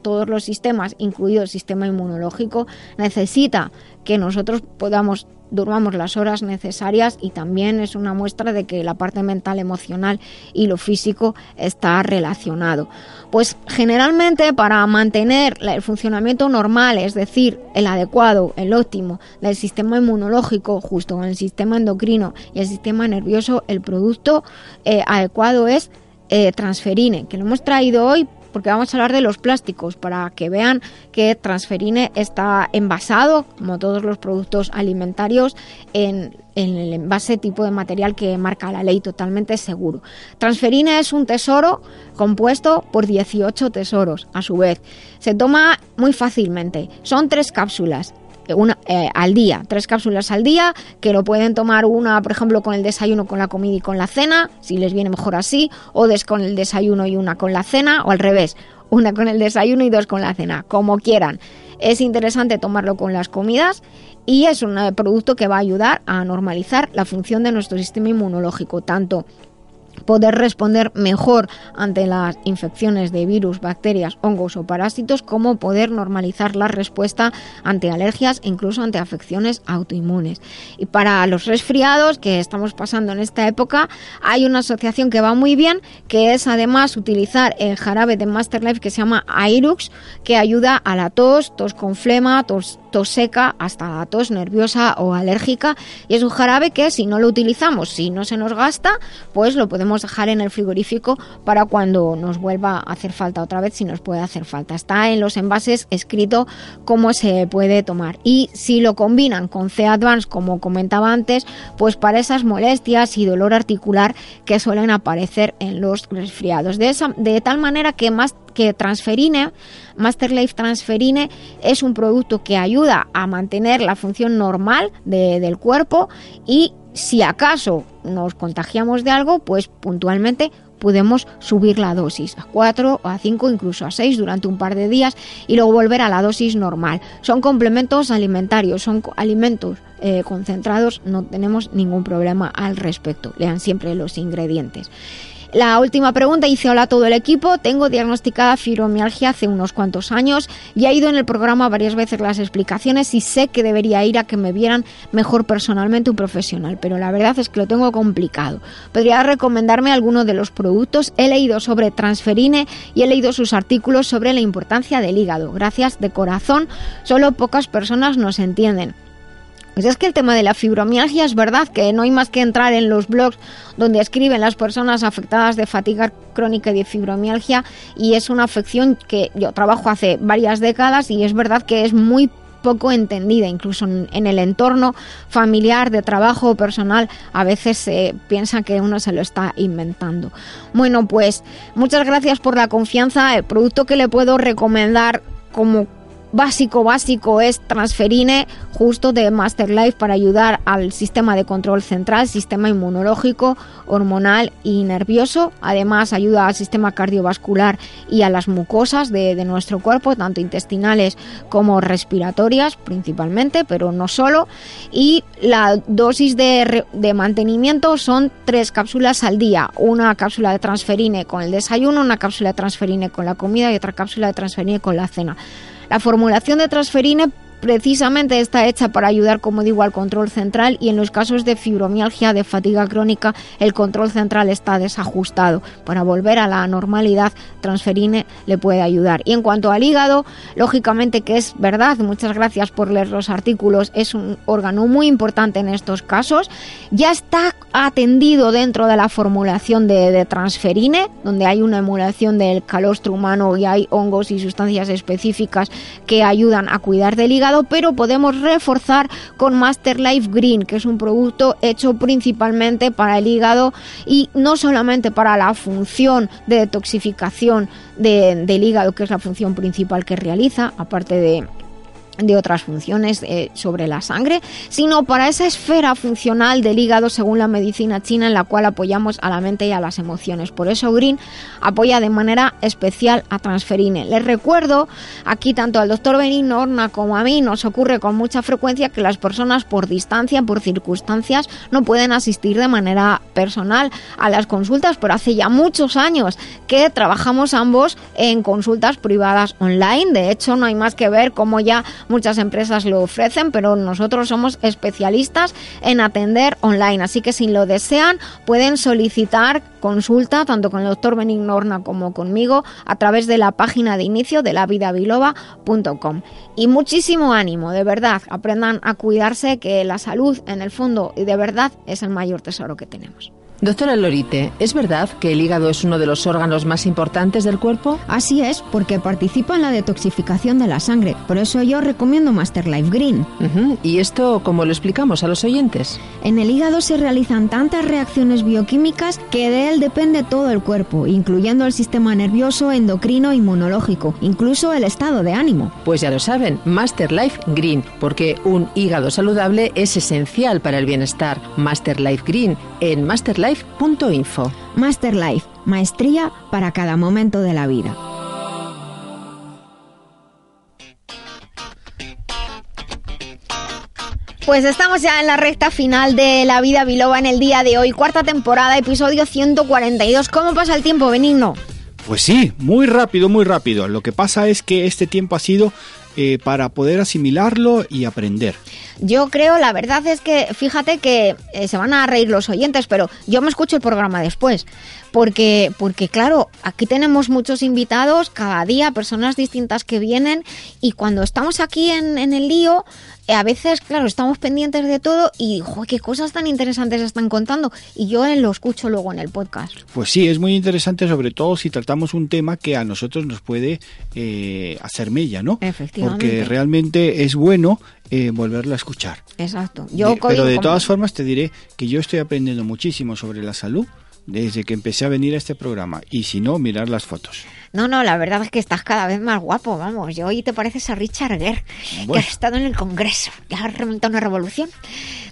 todos los sistemas, incluido el sistema inmunológico, necesita que nosotros podamos durmamos las horas necesarias y también es una muestra de que la parte mental, emocional y lo físico está relacionado. Pues generalmente para mantener el funcionamiento normal, es decir, el adecuado, el óptimo del sistema inmunológico justo con el sistema endocrino y el sistema nervioso, el producto eh, adecuado es eh, transferine, que lo hemos traído hoy porque vamos a hablar de los plásticos para que vean que Transferine está envasado, como todos los productos alimentarios, en, el envase tipo de material que marca la ley, totalmente seguro. Transferine es un tesoro compuesto por 18 tesoros, a su vez. Se toma muy fácilmente. Son tres cápsulas una, eh, al día, tres cápsulas al día, que lo pueden tomar una, por ejemplo, con el desayuno, con la comida y con la cena, si les viene mejor así, o des con el desayuno y una con la cena, o al revés, una con el desayuno y dos con la cena, como quieran. Es interesante tomarlo con las comidas y es un eh, producto que va a ayudar a normalizar la función de nuestro sistema inmunológico, tanto poder responder mejor ante las infecciones de virus, bacterias, hongos o parásitos, como poder normalizar la respuesta ante alergias e incluso ante afecciones autoinmunes. Y para los resfriados que estamos pasando en esta época, hay una asociación que va muy bien, que es además utilizar el jarabe de Master Life que se llama Airux, que ayuda a la tos, tos con flema, tos seca hasta la tos nerviosa o alérgica y es un jarabe que si no lo utilizamos, si no se nos gasta, pues lo podemos dejar en el frigorífico para cuando nos vuelva a hacer falta otra vez, si nos puede hacer falta. Está en los envases escrito cómo se puede tomar y si lo combinan con C Advance como comentaba antes, pues para esas molestias y dolor articular que suelen aparecer en los resfriados. De, esa, de tal manera que más que Transferine, Master Life Transferine, es un producto que ayuda a mantener la función normal del cuerpo y si acaso nos contagiamos de algo, pues puntualmente podemos subir la dosis a 4, a 5, incluso a 6 durante un par de días y luego volver a la dosis normal. Son complementos alimentarios, son alimentos eh, concentrados, no tenemos ningún problema al respecto. Lean siempre los ingredientes. La última pregunta dice, hola a todo el equipo, tengo diagnosticada fibromialgia hace unos cuantos años y he ido en el programa varias veces las explicaciones y sé que debería ir a que me vieran mejor personalmente un profesional, pero la verdad es que lo tengo complicado. ¿Podría recomendarme alguno de los productos? He leído sobre transferine y he leído sus artículos sobre la importancia del hígado. Gracias de corazón, solo pocas personas nos entienden. Pues es que el tema de la fibromialgia es verdad que no hay más que entrar en los blogs donde escriben las personas afectadas de fatiga crónica y de fibromialgia y es una afección que yo trabajo hace varias décadas y es verdad que es muy poco entendida, incluso en, el entorno familiar, de trabajo o personal, a veces se piensa que uno se lo está inventando. Bueno, pues muchas gracias por la confianza. El producto que le puedo recomendar como básico básico es Transferine justo de Masterlife para ayudar al sistema de control central, sistema inmunológico, hormonal y nervioso. Además ayuda al sistema cardiovascular y a las mucosas de, nuestro cuerpo, tanto intestinales como respiratorias principalmente, pero no solo. Y la dosis de, de mantenimiento son tres cápsulas al día. Una cápsula de Transferine con el desayuno, una cápsula de Transferine con la comida y otra cápsula de Transferine con la cena. La formulación de transferine precisamente está hecha para ayudar, como digo, al control central y en los casos de fibromialgia, de fatiga crónica, el control central está desajustado. Para volver a la normalidad, transferine le puede ayudar. Y en cuanto al hígado, lógicamente que es verdad, muchas gracias por leer los artículos, es un órgano muy importante en estos casos. Ya está atendido dentro de la formulación de, transferine, donde hay una emulación del calostro humano y hay hongos y sustancias específicas que ayudan a cuidar del hígado pero podemos reforzar con Master Life Green, que es un producto hecho principalmente para el hígado y no solamente para la función de detoxificación del hígado, que es la función principal que realiza, aparte de de otras funciones eh, sobre la sangre, sino para esa esfera funcional del hígado según la medicina china en la cual apoyamos a la mente y a las emociones. Por eso Green apoya de manera especial a Transferine. Les recuerdo, aquí tanto al doctor Benin Horna como a mí nos ocurre con mucha frecuencia que las personas por distancia, por circunstancias, no pueden asistir de manera personal a las consultas, pero hace ya muchos años que trabajamos ambos en consultas privadas online. De hecho, no hay más que ver cómo ya muchas empresas lo ofrecen, pero nosotros somos especialistas en atender online. Así que si lo desean, pueden solicitar consulta tanto con el doctor Benigno Horna como conmigo a través de la página de inicio de lavidabiloba.com. Y muchísimo ánimo, de verdad, aprendan a cuidarse que la salud en el fondo y de verdad es el mayor tesoro que tenemos. Doctora Lorite, ¿es verdad que el hígado es uno de los órganos más importantes del cuerpo? Así es, porque participa en la detoxificación de la sangre. Por eso yo recomiendo Master Life Green. ¿Y esto cómo lo explicamos a los oyentes? En el hígado se realizan tantas reacciones bioquímicas que de él depende todo el cuerpo, incluyendo el sistema nervioso, endocrino, inmunológico, incluso el estado de ánimo. Pues ya lo saben, Master Life Green, porque un hígado saludable es esencial para el bienestar. Master Life Green en Master Life masterlife.info. Masterlife, maestría para cada momento de la vida. Pues estamos ya en la recta final de La Vida Biloba en el día de hoy, cuarta temporada, episodio 142. ¿Cómo pasa el tiempo, Benigno? Pues sí, muy rápido, muy rápido. Lo que pasa es que este tiempo ha sido eh, para poder asimilarlo y aprender. Yo creo, la verdad es que, fíjate que eh, se van a reír los oyentes, pero yo me escucho el programa después. Porque, porque claro, aquí tenemos muchos invitados cada día, personas distintas que vienen, y cuando estamos aquí en, en el lío, eh, a veces, claro, estamos pendientes de todo y, joder, qué cosas tan interesantes están contando. Y yo lo escucho luego en el podcast. Pues sí, es muy interesante, sobre todo si tratamos un tema que a nosotros nos puede eh, hacer mella, ¿no? Efectivamente. Porque realmente es bueno eh, volverlo a escuchar. Exacto. Yo pero de todas formas te diré que yo estoy aprendiendo muchísimo sobre la salud desde que empecé a venir a este programa y si no, mirar las fotos. No, no, la verdad es que estás cada vez más guapo, vamos. Yo hoy te pareces a Richard Gere, que has estado en el Congreso, que has remontado una revolución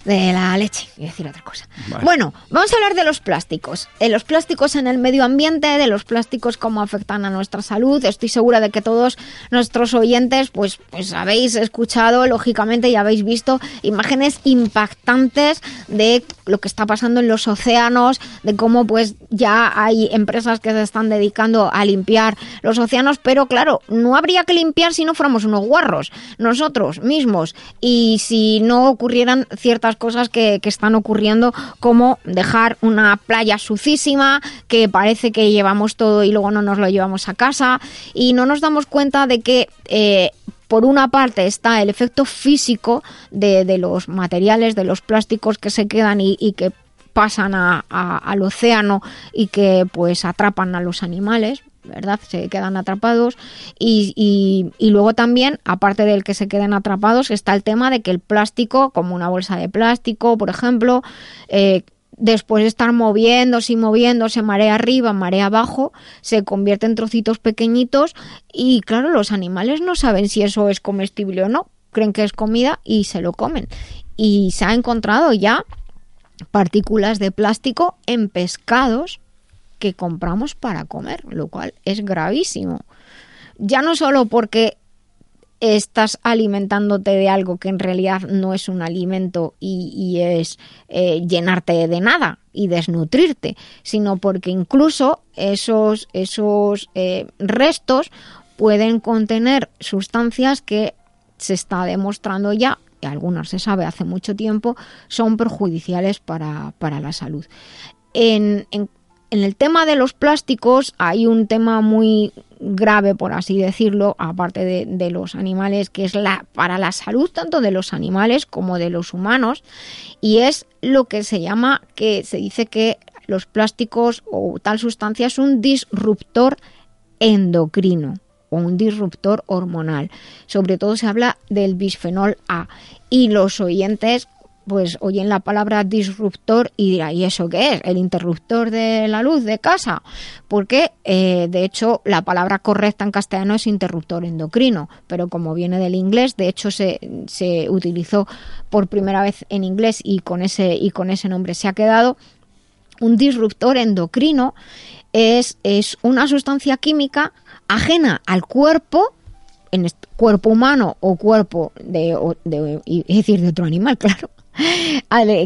de la leche, y decir otra cosa. Vale. Bueno, vamos a hablar de los plásticos. De los plásticos en el medio ambiente, de los plásticos cómo afectan a nuestra salud. Estoy segura de que todos nuestros oyentes, pues, pues habéis escuchado, lógicamente, y habéis visto imágenes impactantes de lo que está pasando en los océanos, de cómo pues ya hay empresas que se están dedicando a limpiar los océanos, pero claro, no habría que limpiar si no fuéramos unos guarros, nosotros mismos, y si no ocurrieran ciertas cosas que, están ocurriendo, como dejar una playa sucísima, que parece que llevamos todo y luego no nos lo llevamos a casa, y no nos damos cuenta de que... eh, por una parte está el efecto físico de, los materiales, de los plásticos que se quedan y, que pasan a- al océano y que pues atrapan a los animales, ¿verdad? Se quedan atrapados y, y- luego también, aparte del que se queden atrapados, está el tema de que el plástico, como una bolsa de plástico, por ejemplo, eh, después de estar moviéndose y moviéndose marea arriba, marea abajo, se convierte en trocitos pequeñitos y claro, los animales no saben si eso es comestible o no, creen que es comida y se lo comen. Y se ha encontrado ya partículas de plástico en pescados que compramos para comer, lo cual es gravísimo. Ya no solo porque estás alimentándote de algo que en realidad no es un alimento y, y es eh, llenarte de nada y desnutrirte, sino porque incluso esos, esos eh, restos pueden contener sustancias que se está demostrando ya, y algunas se sabe hace mucho tiempo, son perjudiciales para, para la salud. En, en- en el tema de los plásticos hay un tema muy grave, por así decirlo, aparte de, los animales, que es para la salud tanto de los animales como de los humanos, y es lo que se llama, que se dice que los plásticos o tal sustancia es un disruptor endocrino o un disruptor hormonal. Sobre todo se habla del bisfenol A y los oyentes pues oyen la palabra disruptor y dirán, ¿y eso qué es? ¿El interruptor de la luz de casa? Porque, eh, de hecho, la palabra correcta en castellano es interruptor endocrino, pero como viene del inglés, de hecho se, se utilizó por primera vez en inglés y con ese, y con ese nombre se ha quedado. Un disruptor endocrino es, es una sustancia química ajena al cuerpo, en cuerpo humano o cuerpo de, decir, de otro animal, claro,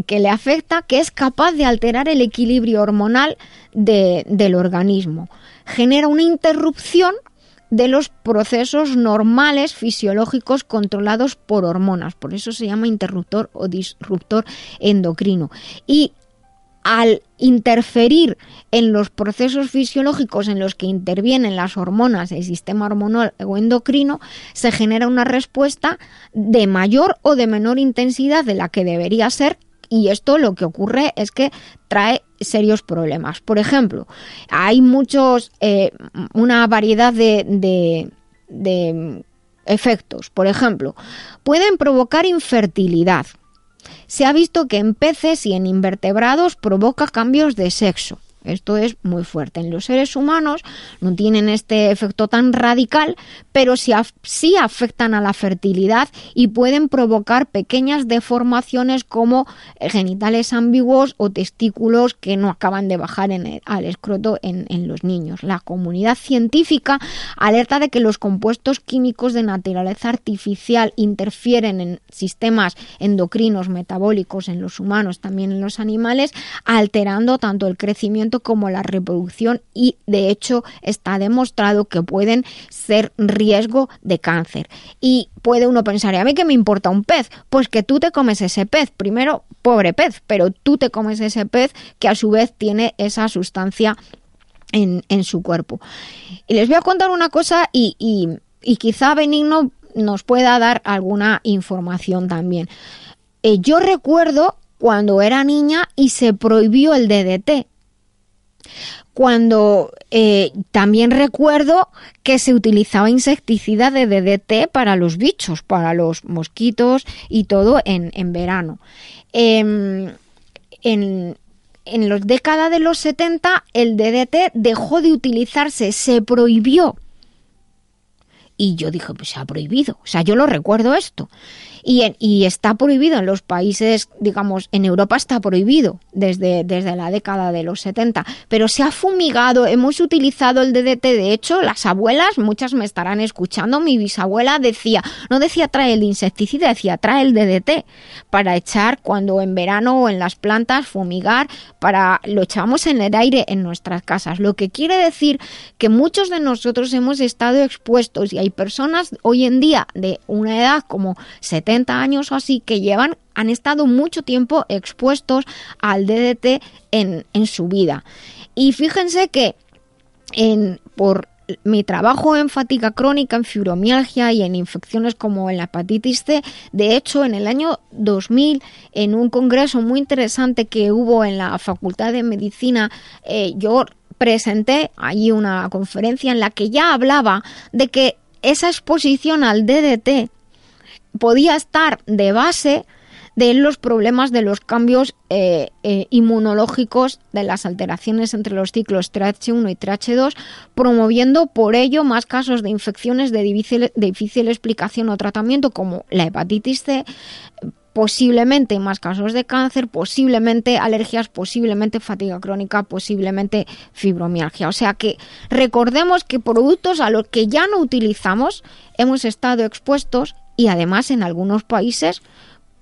que le afecta, que es capaz de alterar el equilibrio hormonal de- del organismo. Genera una interrupción de los procesos normales fisiológicos controlados por hormonas. Por eso se llama interruptor o disruptor endocrino. Y al interferir en los procesos fisiológicos en los que intervienen las hormonas, el sistema hormonal o endocrino, se genera una respuesta de mayor o de menor intensidad de la que debería ser y esto lo que ocurre es que trae serios problemas. Por ejemplo, hay muchos, eh, una variedad de, de- de efectos. Por ejemplo, pueden provocar infertilidad. Se ha visto que en peces y en invertebrados provoca cambios de sexo. Esto es muy fuerte. En los seres humanos no tienen este efecto tan radical, pero sí, sí afectan a la fertilidad y pueden provocar pequeñas deformaciones como genitales ambiguos o testículos que no acaban de bajar en el- al escroto en los niños. La comunidad científica alerta de que los compuestos químicos de naturaleza artificial interfieren en sistemas endocrinos metabólicos en los humanos, también en los animales, alterando tanto el crecimiento como la reproducción y de hecho está demostrado que pueden ser riesgo de cáncer. Y puede uno pensar, ¿y a mí qué me importa un pez? Pues que tú te comes ese pez. Primero, pobre pez, pero tú te comes ese pez que a su vez tiene esa sustancia en, en su cuerpo. Y les voy a contar una cosa y, y- y quizá Benigno nos pueda dar alguna información también. Eh, yo recuerdo cuando era niña y se prohibió el DDT. Cuando eh, también recuerdo que se utilizaba insecticida de DDT para los bichos, para los mosquitos y todo en, en verano. Em, en, en la década de los 70 el DDT dejó de utilizarse, se prohibió. Y yo dije, pues se ha prohibido. O sea, yo lo recuerdo esto. Y, en- y está prohibido en los países, digamos, en Europa está prohibido desde, desde la década de los 70. Pero se ha fumigado, hemos utilizado el DDT. De hecho, las abuelas, muchas me estarán escuchando, mi bisabuela decía, no decía trae el insecticida, decía trae el DDT para echar cuando en verano o en las plantas fumigar, para lo echamos en el aire en nuestras casas. Lo que quiere decir que muchos de nosotros hemos estado expuestos y hay personas hoy en día de una edad como 70 años o así que llevan han estado mucho tiempo expuestos al DDT en, en su vida. Y fíjense que en, por mi trabajo en fatiga crónica, en fibromialgia y en infecciones como en la hepatitis C, de hecho en el año 2000, en un congreso muy interesante que hubo en la Facultad de Medicina, eh, yo presenté allí una conferencia en la que ya hablaba de que esa exposición al DDT podía estar de base de los problemas de los cambios eh, eh, inmunológicos de las alteraciones entre los ciclos TRH1 y TRH2, promoviendo por ello más casos de infecciones de difícil, de difícil explicación o tratamiento como la hepatitis C, posiblemente más casos de cáncer, posiblemente alergias, posiblemente fatiga crónica, posiblemente fibromialgia. O sea que recordemos que productos a los que ya no utilizamos hemos estado expuestos y además en algunos países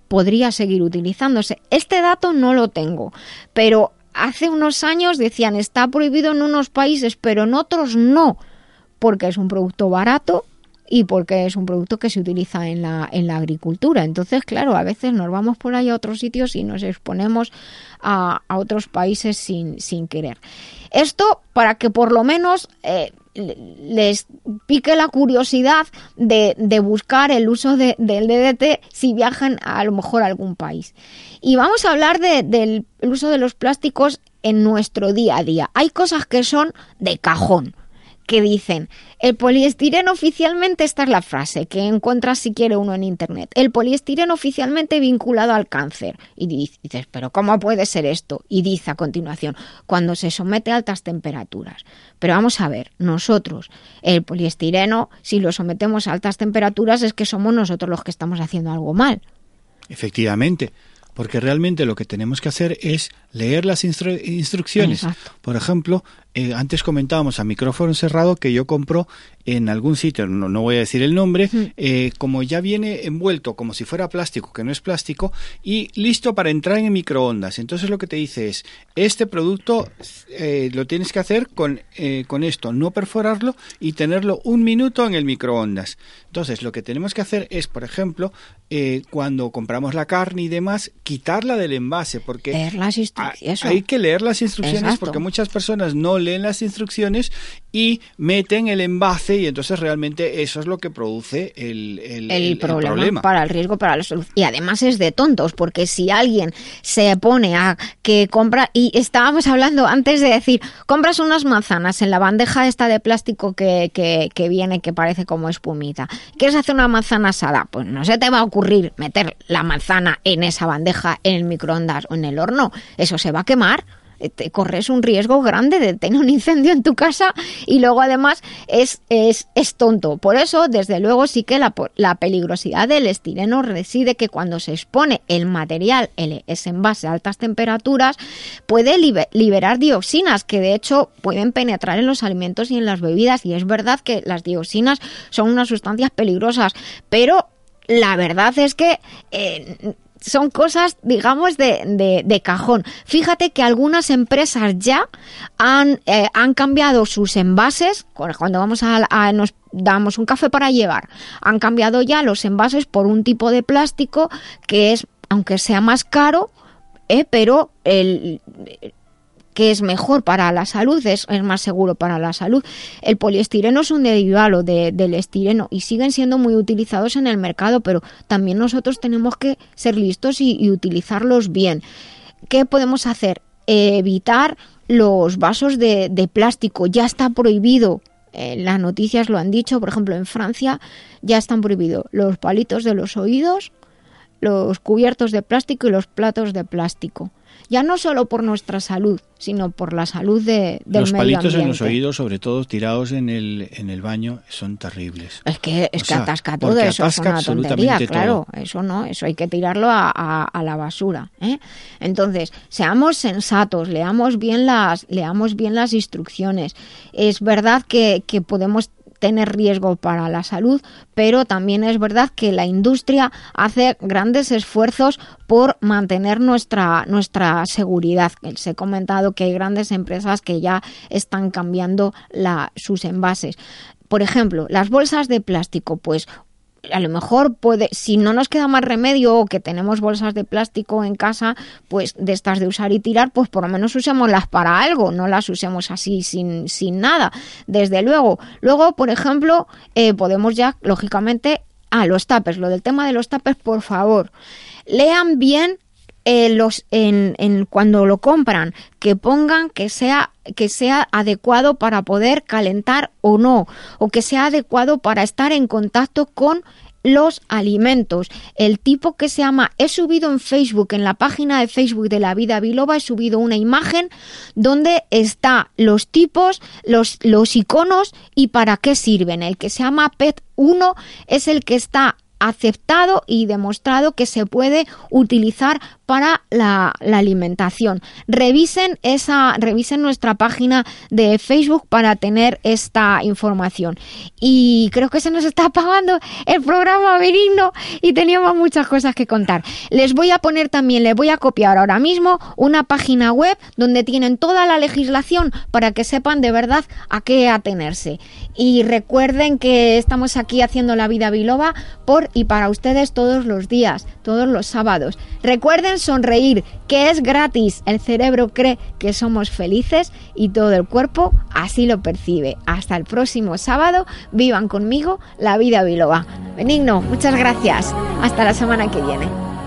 podría seguir utilizándose. Este dato no lo tengo, pero hace unos años decían está prohibido en unos países, pero en otros no, porque es un producto barato y porque es un producto que se utiliza en la, en la agricultura. Entonces, claro, a veces nos vamos por ahí a otros sitios y nos exponemos a, a otros países sin, sin querer. Esto para que por lo menos eh, les pique la curiosidad de, de buscar el uso de, del DDT si viajan a, a lo mejor a algún país. Y vamos a hablar de, del uso de los plásticos en nuestro día a día. Hay cosas que son de cajón que dicen, el poliestireno oficialmente, esta es la frase que encuentras si quiere uno en internet, el poliestireno oficialmente vinculado al cáncer. Y dices, pero ¿cómo puede ser esto? Y dice a continuación, cuando se somete a altas temperaturas. Pero vamos a ver, nosotros, el poliestireno, si lo sometemos a altas temperaturas es que somos nosotros los que estamos haciendo algo mal. Efectivamente, porque realmente lo que tenemos que hacer es leer las instru instrucciones. Exacto. Por ejemplo, eh, antes comentábamos a micrófono cerrado que yo compro en algún sitio, no, no voy a decir el nombre, eh, como ya viene envuelto como si fuera plástico, que no es plástico, y listo para entrar en microondas. Entonces lo que te dice es, este producto eh, lo tienes que hacer con, eh, con esto, no perforarlo y tenerlo un minuto en el microondas. Entonces lo que tenemos que hacer es, por ejemplo, eh, cuando compramos la carne y demás, quitarla del envase, porque Leer las hay, instrucciones. hay que leer las instrucciones Exacto. porque muchas personas no leen las instrucciones y meten el envase y entonces realmente eso es lo que produce el, el- el, problema, problema. para el riesgo para la salud. Y además es de tontos, porque si alguien se pone a que compra, y estábamos hablando antes de decir, compras unas manzanas en la bandeja esta de plástico que, que, que viene, que parece como espumita. ¿Quieres hacer una manzana asada? Pues no se te va a ocurrir meter la manzana en esa bandeja, en el microondas o en el horno. Eso se va a quemar te corres un riesgo grande de tener un incendio en tu casa y luego además es, es, es tonto. Por eso, desde luego, sí que la, la peligrosidad del estireno reside que cuando se expone el material, el, ese envase a altas temperaturas, puede libe- liberar dioxinas que de hecho pueden penetrar en los alimentos y en las bebidas. Y es verdad que las dioxinas son unas sustancias peligrosas, pero la verdad es que eh, son cosas, digamos, de, de- de cajón. Fíjate que algunas empresas ya han, eh, han cambiado sus envases. cu- Cuando vamos a, a- nos damos un café para llevar, han cambiado ya los envases por un tipo de plástico que es, aunque sea más caro, eh, pero el, que es mejor para la salud, es, es más seguro para la salud. El poliestireno es un derivado de- del estireno y siguen siendo muy utilizados en el mercado, pero también nosotros tenemos que ser listos y, utilizarlos bien. ¿Qué podemos hacer? Evitar los vasos de, de plástico. Ya está prohibido. eh, las noticias lo han dicho, por ejemplo, en Francia ya están prohibidos los palitos de los oídos, los cubiertos de plástico y los platos de plástico. Ya no solo por nuestra salud, sino por la salud de, del los medio palitos en los oídos, sobre todo tirados en el, en el baño, son terribles. Es que, es O que sea, atasca todo eso, es atasca una tontería, claro. Eso no, eso hay que tirarlo a, a- a la basura. ¿eh? Entonces, seamos sensatos, leamos bien las, leamos bien las instrucciones. Es verdad que, que podemos tener riesgo para la salud, pero también es verdad que la industria hace grandes esfuerzos por mantener nuestra, nuestra seguridad. Les he comentado que hay grandes empresas que ya están cambiando la, sus envases. Por ejemplo, las bolsas de plástico, pues a lo mejor puede, si no nos queda más remedio o que tenemos bolsas de plástico en casa, pues de estas de usar y tirar, pues por lo menos usémoslas para algo, no las usemos así sin, sin nada, desde luego. Luego, por ejemplo, eh, podemos ya, lógicamente, a los tapes, lo del tema de los tapes, por favor, lean bien eh, los en, en cuando lo compran que pongan que sea que sea adecuado para poder calentar o no o que sea adecuado para estar en contacto con los alimentos. El tipo que se llama, he subido en Facebook, en la página de Facebook de la vida biloba, he subido una imagen donde está los tipos, los, los iconos y para qué sirven. El que se llama PET 1 es el que está aceptado y demostrado que se puede utilizar para la, alimentación. Revisen esa, revisen nuestra página de Facebook para tener esta información. Y creo que se nos está apagando el programa benigno y teníamos muchas cosas que contar. Les voy a poner también, les voy a copiar ahora mismo una página web donde tienen toda la legislación para que sepan de verdad a qué atenerse. Y recuerden que estamos aquí haciendo la vida biloba y para ustedes todos los días, todos los sábados. Recuerden sonreír, que es gratis. El cerebro cree que somos felices y todo el cuerpo así lo percibe. Hasta el próximo sábado, vivan conmigo la vida biloba. Benigno, muchas gracias. Hasta la semana que viene.